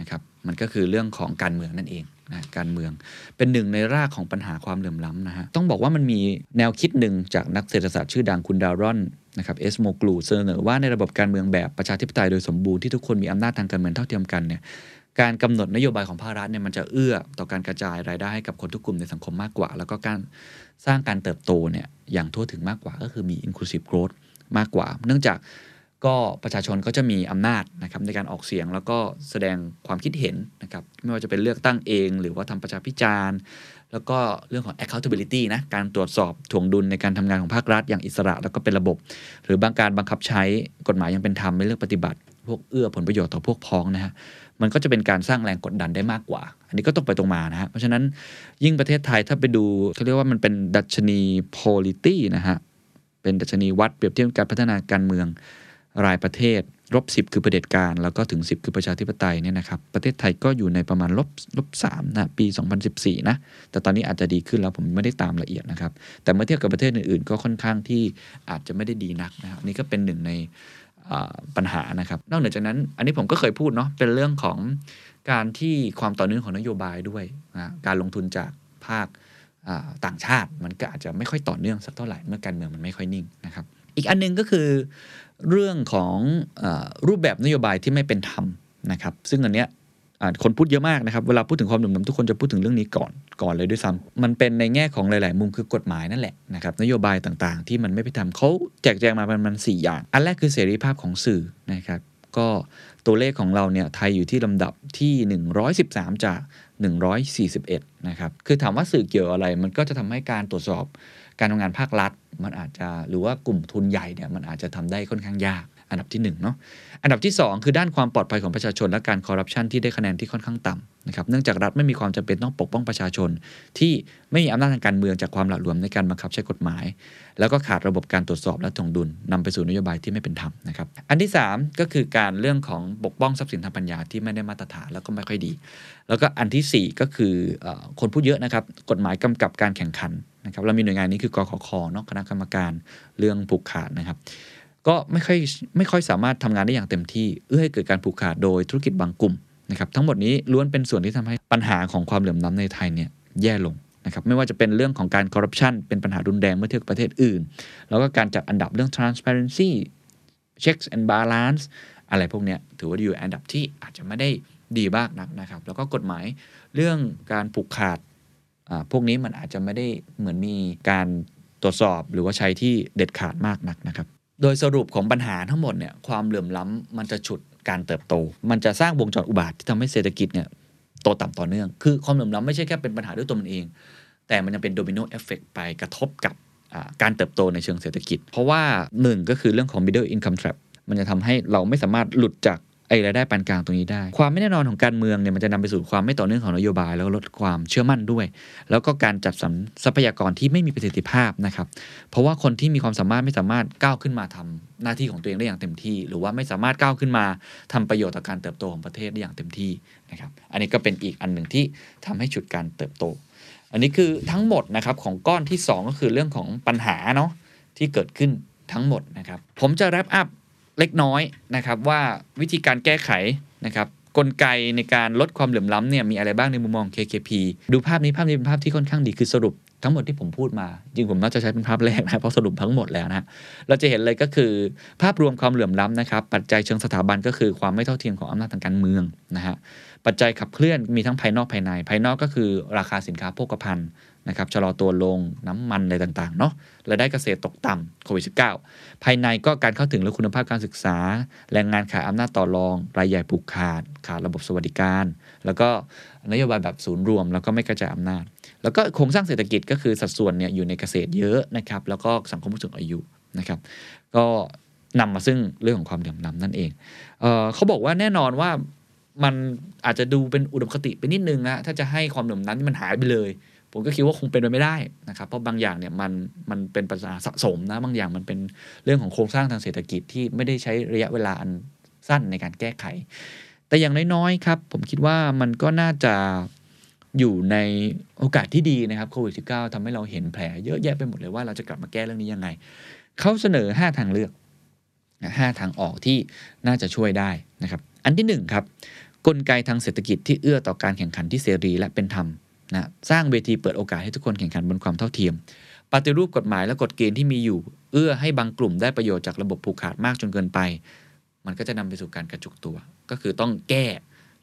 นะครับมันก็คือเรื่องของการเมืองนั่นเองนะการเมืองเป็นหนึ่งในรากของปัญหาความเหลื่อมล้ำนะฮะต้องบอกว่ามันมีแนวคิดหนึ่งจากนักเศรษฐศาสตร์ชื่อดังคุณดารอนนะครับเอสโมกลูเสนอว่าในระบบการเมืองแบบประชาธิปไตยโดยสมบูรณ์ที่ทุกคนมีอำนาจทางการเมืองเท่าเทียมกันเนี่ยการกำหนดนโยบายของภาครัฐเนี่ยมันจะเอื้อต่อการกระจายรายได้ให้กับคนทุกกลุ่มในสังคมมากกว่า แล้วก็การสร้างการเติบโตเนี่ยอย่างทั่วถึงมากกว่าก็คือมี inclusive growth มากกว่า เนื่องจาก ก็ประชาชนก็จะมีอำนาจนะครับในการออกเสียงแล้วก็แสดงความคิดเห็นนะครับไม่ว่าจะเป็นเลือกตั้งเอง หรือว่าทำประชาพิจารณ์ แล้วก็เรื่องของ accountability นะการตรวจสอบถ่วงดุลในการทำงานของภาครัฐ อย่างอิสระแล้วก็เป็นระบบ หรือบางการบังคับใช้กฎหมายยังเป็นธรรมไม่เลือกปฏิบัติ พวกเอื้อผลประโยชน์ต่อพวกพ้องนะฮะมันก็จะเป็นการสร้างแรงกดดันได้มากกว่า อันนี้ก็ต้องไปตรงมานะฮะเพราะฉะนั้นยิ่งประเทศไทยถ้าไปดูเขาเรียกว่ามันเป็นดัชนี polity นะฮะเป็นดัชนีวัดเปรียบเทียบการพัฒนาการเมือง รายประเทศลบสิคือประเด็จการ แล้วก็ถึง 10 คือประชาธิปไตยเนี่ยนะครับประเทศไทยก็อยู่ในประมาณลบลบสนะปี 2014 นะ แต่ตอนนี้อาจจะดีขึ้นแล้วผมไม่ได้ตามละเอียดนะครับ แต่เมื่อเทียบกับประเทศอื่นๆ ก็ค่อนข้างที่อาจจะไม่ได้ดีนักนะครับนี่ก็เป็นหนึ่งในปัญหานะครับ นอกเหนือจากนั้น อันนี้ผมก็เคยพูดเนาะเป็นเรื่องของการที่ความต่อเนื่องของนโยบายด้วยนะการลงทุนจากภาคต่างชาติมันก็อาจจะไม่ค่อยต่อเนื่องสักเท่าไหร่เมื่อการเมืองมันไม่ค่อยนิ่งนะครับ อีกอันนึงก็คือ เรื่องของอรูปแบบนโยบายที่ไม่เป็นธรรมนะครับ ซึ่งอันเนี้ยคนพูดเยอะมากนะครับ เวลาพูดถึงความเหลื่อมล้ำทุกคนจะพูดถึงเรื่องนี้ก่อนก่อนเลยด้วยซ้ำมันเป็นในแง่ของหลาย ๆ มุมคือกฎหมายนั่นแหละนะครับนโยบายต่างๆ ที่มันไม่ไปทำเขาแจกแจงมาประมาณสี่อย่าง อันแรกคือเสรีภาพของสื่อนะครับก็ตัวเลขของเราเนี่ยไทยอยู่ที่ลำดับที่ 113 จาก 141 นะครับ คือถามว่าสื่อเกี่ยวอะไร มันก็จะทำให้การตรวจสอบ การทำงานภาครัฐ มันอาจจะหรือว่ากลุ่มทุนใหญ่เนี่ยมันอาจจะทำได้ค่อนข้างยาก อันดับที่1เนาะอันดับที่ 2 คือด้านความปลอดภัยของประชาชน และการคอร์รัปชันที่ได้คะแนนที่ค่อนข้างต่ำนะครับเนื่องจากรัฐไม่มีความจำเป็นต้องปกป้องประชาชน ที่ไม่มีอำนาจทางการเมืองจากความหละหลวมในการบังคับใช้กฎหมาย แล้วก็ขาดระบบการตรวจสอบและถ่วงดุลนำไปสู่นโยบายที่ไม่เป็นธรรมนะครับอันที่ 3 ก็คือการเรื่องของปกป้องทรัพย์สินทางปัญญาที่ไม่ได้มาตรฐานแล้วก็ไม่ค่อยดี แล้วก็อันที่ 4 ก็คือคนพูดเยอะนะครับกฎหมายกำกับการแข่งขัน นะครับเรามีหน่วยงานนี้คือกขคเนาะคณะกรรมการเรื่องผูกขาดนะครับ ก็ไม่ค่อยไม่ค่อยสามารถทำงานได้อย่างเต็มที่เอื้อให้เกิดการผูกขาดโดยธุรกิจบางกลุ่มนะครับทั้งหมดนี้ล้วนเป็นส่วนที่ทำให้ปัญหาของความเหลื่อมล้าในไทยเนี่ยแย่ลงนะครับไม่ว่าจะเป็นเรื่องของการคอร์รัปชันเป็นปัญหารุนแรงเมื่อเทียบกับประเทศอื่น แล้วก็การจัดอันดับเรื่อง transparency checks and balance อะไรพวกเนี้ยถือว่าอยู่อันดับที่อาจจะไม่ได้ดีมากนักนะครับ แล้วก็กฎหมายเรื่องการผูกขาด พวกนี้มันอาจจะไม่ได้เหมือนมีการตรวจสอบหรือว่าใช้ที่เด็ดขาดมากนักนะครับ โดยสรุปของปัญหาทั้งหมดเนี่ยความเหลื่อมล้ำมันจะฉุดการเติบโต มันจะสร้างวงจรอุบาทว์ที่ทำให้เศรษฐกิจเนี่ยโตต่ำต่อเนื่อง คือความเหลื่อมล้ำไม่ใช่แค่เป็นปัญหาด้วยตัวมันเอง แต่มันยังเป็น domino effect ไปกระทบกับการเติบโตในเชิงเศรษฐกิจ เพราะว่าหนึ่งก็คือเรื่องของ middle income trap มันจะทำให้เราไม่สามารถหลุดจาก ไอ้รายได้ปานกลางตรงนี้ได้ ความไม่แน่นอนของการเมืองเนี่ยมันจะนำไปสู่ความไม่ต่อเนื่องของนโยบาย แล้วก็ลดความเชื่อมั่นด้วย แล้วก็การจัดสรรทรัพยากรที่ไม่มีประสิทธิภาพนะครับ เพราะว่าคนที่มีความสามารถไม่สามารถก้าวขึ้นมาทำหน้าที่ของตัวเองได้อย่างเต็มที่ หรือว่าไม่สามารถก้าวขึ้นมาทำประโยชน์ต่อการเติบโตของประเทศได้อย่างเต็มที่นะครับอันนี้ก็เป็นอีกอันหนึ่งที่ทำให้ฉุดการเติบโต อันนี้คือทั้งหมดนะครับของก้อนที่ 2 ก็คือเรื่องของปัญหาเนาะที่เกิดขึ้นทั้งหมดนะครับผมจะแรปอัพ เล็กน้อยนะครับว่าวิธีการแก้ไขนะครับกลไกในการลดความเหลื่อมล้ำเนี่ยมีอะไรบ้างในมุมมอง KKP ดูภาพนี้ภาพนี้เป็นภาพที่ค่อนข้างดีคือสรุปทั้งหมดที่ผมพูดมา จริงผมน่าจะใช้เป็นภาพแรกนะเพราะสรุปทั้งหมดแล้วนะเราจะเห็นเลยก็คือ ภาพรวมความเหลื่อมล้ำนะครับ ปัจจัยเชิงสถาบันก็คือความไม่เท่าเทียมของอำนาจทางการเมืองนะฮะปัจจัยขับเคลื่อนมีทั้งภายนอกภายใน ภายนอกก็คือราคาสินค้าโภคภัณฑ์ นะครับชะลอตัวลงน้ำมันอะไรต่างๆเนาะรายได้เกษตรตกต่ำโควิด -19 ภายในก็การเข้าถึงและคุณภาพการศึกษา แรงงานขาดอำนาจต่อรอง รายใหญ่ผูกขาด ขาดระบบสวัสดิการ แล้วก็นโยบายแบบศูนย์รวม แล้วก็ไม่กระจายอำนาจ แล้วก็โครงสร้างเศรษฐกิจก็คือสัดส่วนเนี่ยอยู่ในเกษตรเยอะนะครับแล้วก็สังคมผู้สูงอายุนะครับ ก็นำมาซึ่งเรื่องของความเหลื่อมล้ำนั่นเองเออเขาบอกว่าแน่นอนว่ามันอาจจะดูเป็นอุดมคติไปนิดนึงนะถ้าจะให้ความเหลื่อมล้ำที่มันหายไปเลย ผมก็คิดว่าคงเป็นไปไม่ได้นะครับ เพราะบางอย่างเนี่ยมันมันเป็นปัญหาสะสมนะ บางอย่างมันเป็นเรื่องของโครงสร้างทางเศรษฐกิจที่ไม่ได้ใช้ระยะเวลาอันสั้นในการแก้ไข แต่อย่างน้อยๆครับ ผมคิดว่ามันก็น่าจะอยู่ในโอกาสที่ดีนะครับโควิด -19 ทำให้เราเห็นแผลเยอะแยะไปหมดเลยว่าเราจะกลับมาแก้เรื่องนี้ยังไง เขาเสนอ 5 ทางเลือกห้าทางออกที่น่าจะช่วยได้นะครับ อันที่1ครับกลไกทางเศรษฐกิจที่เอื้อต่อการแข่งขันที่เสรีและเป็นธรรม นะสร้างเวทีเปิดโอกาสให้ทุกคนแข่งขันบนความเท่าเทียม ปฏิรูปกฎหมายและกฎเกณฑ์ที่มีอยู่ เอื้อให้บางกลุ่มได้ประโยชน์จากระบบผูกขาดมากจนเกินไป มันก็จะนำไปสู่การกระจุกตัว ก็คือต้องแก้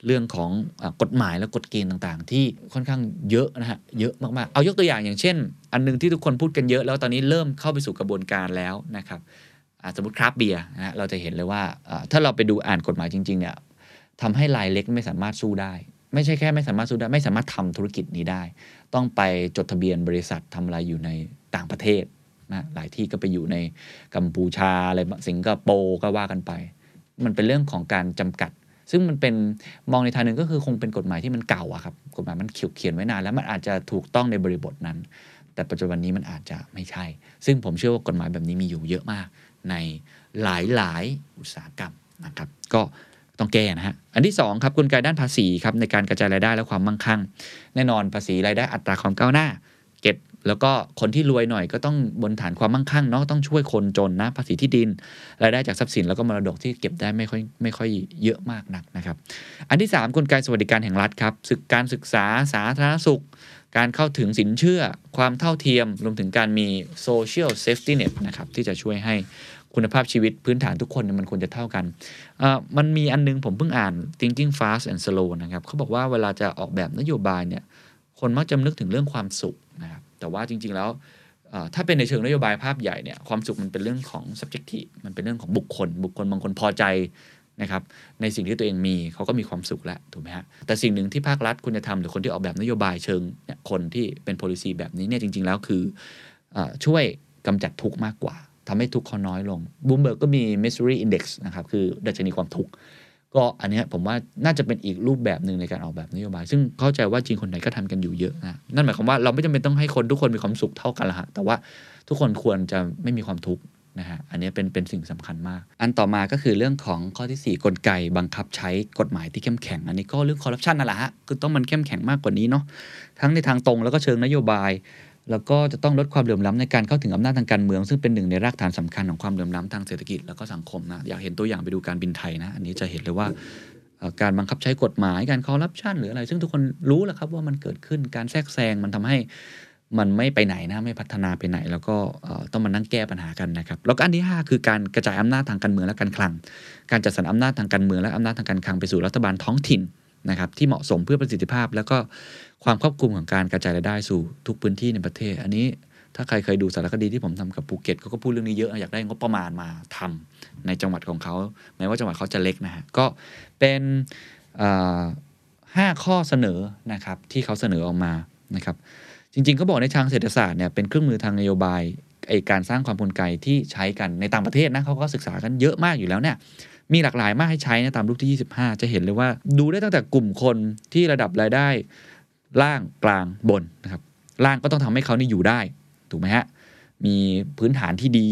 เรื่องของอกฎหมายและกฎเกณฑ์ต่างๆ ที่ค่อนข้างเยอะนะฮะเยอะมากๆ เอายกตัวอย่างอย่างเช่น อันนึงที่ทุกคนพูดกันเยอะ แล้วตอนนี้เริ่มเข้าไปสู่กระบวนการแล้วนะครับสมมติคราฟเบียร์นะเราจะเห็นเลยว่าถ้าเราไปดูอ่านกฎหมายจริงๆเนี่ยทำให้รายเล็กไม่สามารถสู้ได้ ไม่ใช่แค่ไม่สามารถสู้ได้ไม่สามารถทำธุรกิจนี้ได้ ต้องไปจดทะเบียนบริษัททำอะไรอยู่ในต่างประเทศนะหลายที่ก็ไปอยู่ในกัมพูชาอะไรสิงคโปร์ก็ว่ากันไป มันเป็นเรื่องของการจำกัด ซึ่งมันเป็นมองในทางหนึ่งก็คือคงเป็นกฎหมายที่มันเก่าอะครับกฎหมายมันเขียนเขียนไว้นานแล้วมันอาจจะถูกต้องในบริบทนั้น แต่ปัจจุบันนี้มันอาจจะไม่ใช่ ซึ่งผมเชื่อว่ากฎหมายแบบนี้มีอยู่เยอะมากในหลายๆ อุตสาหกรรมนะครับ ก็ ต้องแก้นะฮะ อันที่2ครับกลไกด้านภาษีครับในการกระจายรายได้และความมั่งคั่ง แน่นอนภาษีรายได้อัตราความก้าวหน้า เก็บแล้วก็คนที่รวยหน่อยก็ต้องบนฐานความมั่งคั่งเนาะต้องช่วยคนจนนะภาษีที่ดิน รายได้จากทรัพย์สินแล้วก็มรดกที่เก็บได้ไม่ค่อยไม่ค่อยเยอะมากนักนะครับ อันที่ 3 กลไกสวัสดิการแห่งรัฐครับศึกการศึกษาสาธารณสุข การเข้าถึงสินเชื่อ ความเท่าเทียม รวมถึงการมี social safety net นะครับที่จะช่วยให้ คุณภาพชีวิตพื้นฐานทุกคนมันควรจะเท่ากัน มันมีอันนึงผมเพิ่งอ่าน thinking fast and slow นะครับเขาบอกว่าเวลาจะออกแบบนโยบายเนี่ยคนมักจะนึกถึงเรื่องความสุขนะครับแต่ว่าจริง ๆ แล้วถ้าเป็นในเชิงนโยบายภาพใหญ่เนี่ยความสุขมันเป็นเรื่องของ subjective มันเป็นเรื่องของบุคคล บุคคลบางคนพอใจนะครับในสิ่งที่ตัวเองมีเขาก็มีความสุขแล้วถูกไหมฮะแต่สิ่งหนึ่งที่ภาครัฐควรจะทำหรือคนที่ออกแบบนโยบายเชิงคนที่เป็น policy แบบนี้เนี่ยจริง ๆ แล้วคือช่วยกำจัดทุกข์มากกว่า ทำให้ทุกข์เขาน้อยลงบูมเบิร์กก็มี misery index นะครับ คือดัชนีความทุกข์ก็อันนี้ผมว่าน่าจะเป็นอีกรูปแบบหนึ่งในการออกแบบนโยบาย ซึ่งเข้าใจว่าจริงคนไหนก็ทำกันอยู่เยอะนะนั่นหมายความว่าเราไม่จำเป็นต้องให้คนทุกคนมีความสุขเท่ากันละฮะแต่ว่าทุกคนควรจะไม่มีความทุกข์นะฮะอันนี้เป็นเป็นสิ่งสำคัญมาก อันต่อมาก็คือเรื่องของข้อที่ 4 กลไกบังคับใช้กฎหมายที่เข้มแข็ง อันนี้ก็เรื่องคอร์รัปชันนั่นแหละฮะคือต้องมันเข้มแข็งมากกว่านี้เนาะทั้งในทางตรงแล้วก็เชิงนโยบาย แล้วก็จะต้องลดความเหลื่อมล้าในการเข้าถึงอำนาจทางการเมือง ซึ่งเป็นหนึ่งในรากฐานสำคัญของความเหลื่อมล้าทางเศรษฐกิจแล้วก็สังคมนะอยากเห็นตัวอย่างไปดูการบินไทยนะอันนี้จะเห็นเลยว่าการบังคับใช้กฎหมายการคอร์รัปชันหรืออะไร ซึ่งทุกคนรู้แหละครับว่ามันเกิดขึ้นการแทรกแซงมันทำให้มันไม่ไปไหนนะไม่พัฒนาไปไหน แล้วก็ต้องมานั่งแก้ปัญหากันนะครับแล้วก็อันที่ 5 คือการกระจายอำนาจทางการเมืองและการคลัง การจัดสรรอำนาจทางการเมืองและอำนาจทางการคลังไปสู่รัฐบาลท้องถิ่นนะครับที่เหมาะสมเพื่อประสิทธิภาพ แล้วก็ ความครอบคลุมของการกระจายรายได้สู่ทุกพื้นที่ในประเทศ อันนี้ถ้าใครเคยดูสารคดีที่ผมทำกับภูเก็ตเขาก็พูดเรื่องนี้เยอะอยากได้งบประมาณมาทำในจังหวัดของเขาแม้ว่าจังหวัดเขาจะเล็กนะฮะก็เป็นห้าข้อเสนอนะครับที่เขาเสนอออกมานะครับ จริงๆเขาบอกในทางเศรษฐศาสตร์เนี่ยเป็นเครื่องมือทางนโยบายไอการสร้างความกลไกที่ใช้กันในต่างประเทศนะเขาก็ศึกษากันเยอะมากอยู่แล้วเนี่ยมีหลากหลายมากให้ใช้นะตามรูปที่ 25 จะเห็นเลยว่า ดูได้ตั้งแต่กลุ่มคนที่ระดับรายได้ ล่างกลางบนนะครับล่างก็ต้องทำให้เขานี่อยู่ได้ถูกไหมฮะมีพื้นฐานที่ดี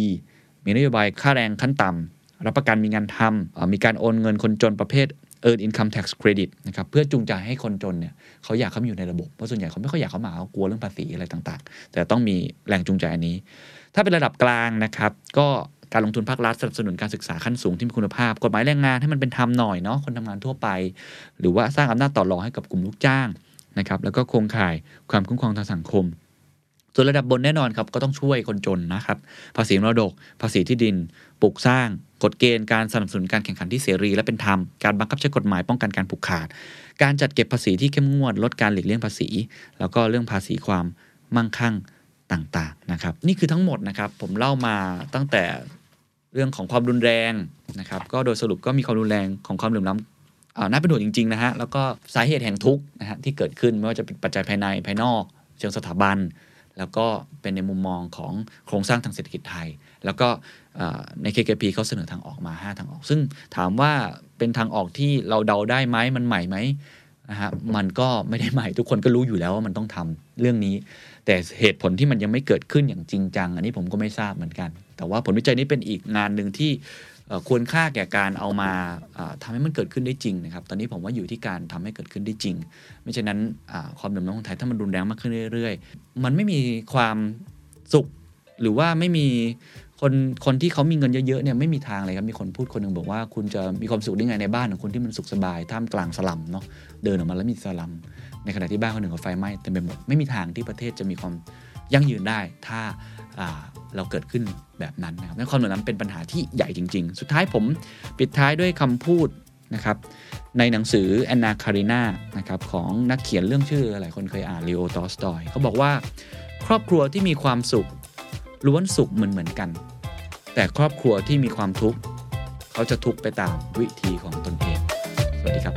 มีนโยบายค่าแรงขั้นต่ำรับประกันมีงานทำมีการโอนเงินคนจนประเภท earn income tax credit นะครับเพื่อจูงใจให้คนจนเนี่ยเขาอยากเข้ามาอยู่ในระบบ เพราะส่วนใหญ่เขาไม่ค่อยอยากเข้ามาเขากลัวเรื่องภาษีอะไรต่างๆ แต่ต้องมีแรงจูงใจอันนี้ ถ้าเป็นระดับกลางนะครับ ก็การลงทุนภาครัฐสนับสนุนการศึกษาขั้นสูงที่มีคุณภาพ กฎหมายแรงงานให้มันเป็นธรรมหน่อยเนาะคนทำงานทั่วไป หรือว่าสร้างอำนาจต่อรองให้กับกลุ่มลูกจ้าง นะครับแล้วก็โครงข่ายความคุ้มครองทางสังคม ส่วนระดับบนแน่นอนครับก็ต้องช่วยคนจนนะครับภาษีมรดก ภาษีที่ดินปลูกสร้าง กฎเกณฑ์การสนับสนุนการแข่งขันที่เสรี และเป็นธรรมการบังคับใช้กฎหมายป้องกันการผูกขาด การจัดเก็บภาษีที่เข้มงวดลดการหลีกเลี่ยงภาษี แล้วก็เรื่องภาษีความมั่งคั่งต่างๆนะครับนี่คือทั้งหมดนะครับผมเล่ามาตั้งแต่เรื่องของความรุนแรงนะครับก็โดยสรุปก็มีความรุนแรงของความเหลื่อมล้ำ น่าเป็นห่วงจริง ๆ นะฮะ แล้วก็สาเหตุแห่งทุกข์นะฮะที่เกิดขึ้นไม่ว่าจะเป็นปัจจัยภายในภายนอก เชิงสถาบัน แล้วก็เป็นในมุมมองของโครงสร้างทางเศรษฐกิจไทย แล้วก็ใน KKP เขาเสนอทางออกมา 5 ทางออก ซึ่งถามว่าเป็นทางออกที่เราเดาได้ไหมมันใหม่ไหมนะฮะมันก็ไม่ได้ใหม่ทุกคนก็รู้อยู่แล้วว่ามันต้องทำเรื่องนี้ แต่เหตุผลที่มันยังไม่เกิดขึ้นอย่างจริงจัง อันนี้ผมก็ไม่ทราบเหมือนกัน แต่ว่าผลวิจัยนี้เป็นอีกงานหนึ่งที่ ควรค่าแก่การเอามาทำให้มันเกิดขึ้นได้จริงนะครับ ตอนนี้ผมว่าอยู่ที่การทำให้เกิดขึ้นได้จริง ไม่เช่นนั้นความเดือดร้อนของไทยถ้ามันรุนแรงมากขึ้นเรื่อย ๆ มันไม่มีความสุข หรือว่าไม่มีคนคนที่เขามีเงินเยอะๆเนี่ยไม่มีทางเลยครับมีคนพูดคนหนึ่งบอกว่า คุณจะมีความสุขได้ไงในบ้านของคุณที่มันสุขสบายท่ามกลางสลัมเนาะเดินออกมาแล้วมีสลัม ในขณะที่บ้านคนหนึ่งก็ไฟไหม้เต็มไปหมดไม่มีทางที่ประเทศจะมีความยั่งยืนได้ ถ้า เราเกิดขึ้นแบบนั้นนะครับความเหลื่อมล้ำเป็นปัญหาที่ใหญ่จริง ๆ สุดท้ายผมปิดท้ายด้วยคำพูดนะครับในหนังสือแอนนาคารินานะครับของนักเขียนเรื่องชื่อหลายคนเคยอ่านลีโอตอสตอยเขาบอกว่า ครอบครัวที่มีความสุขล้วนสุขเหมือนเหมือนกัน แต่ครอบครัวที่มีความทุกข์เขาจะทุกข์ไปตามวิธีของตนเอง สวัสดีครับ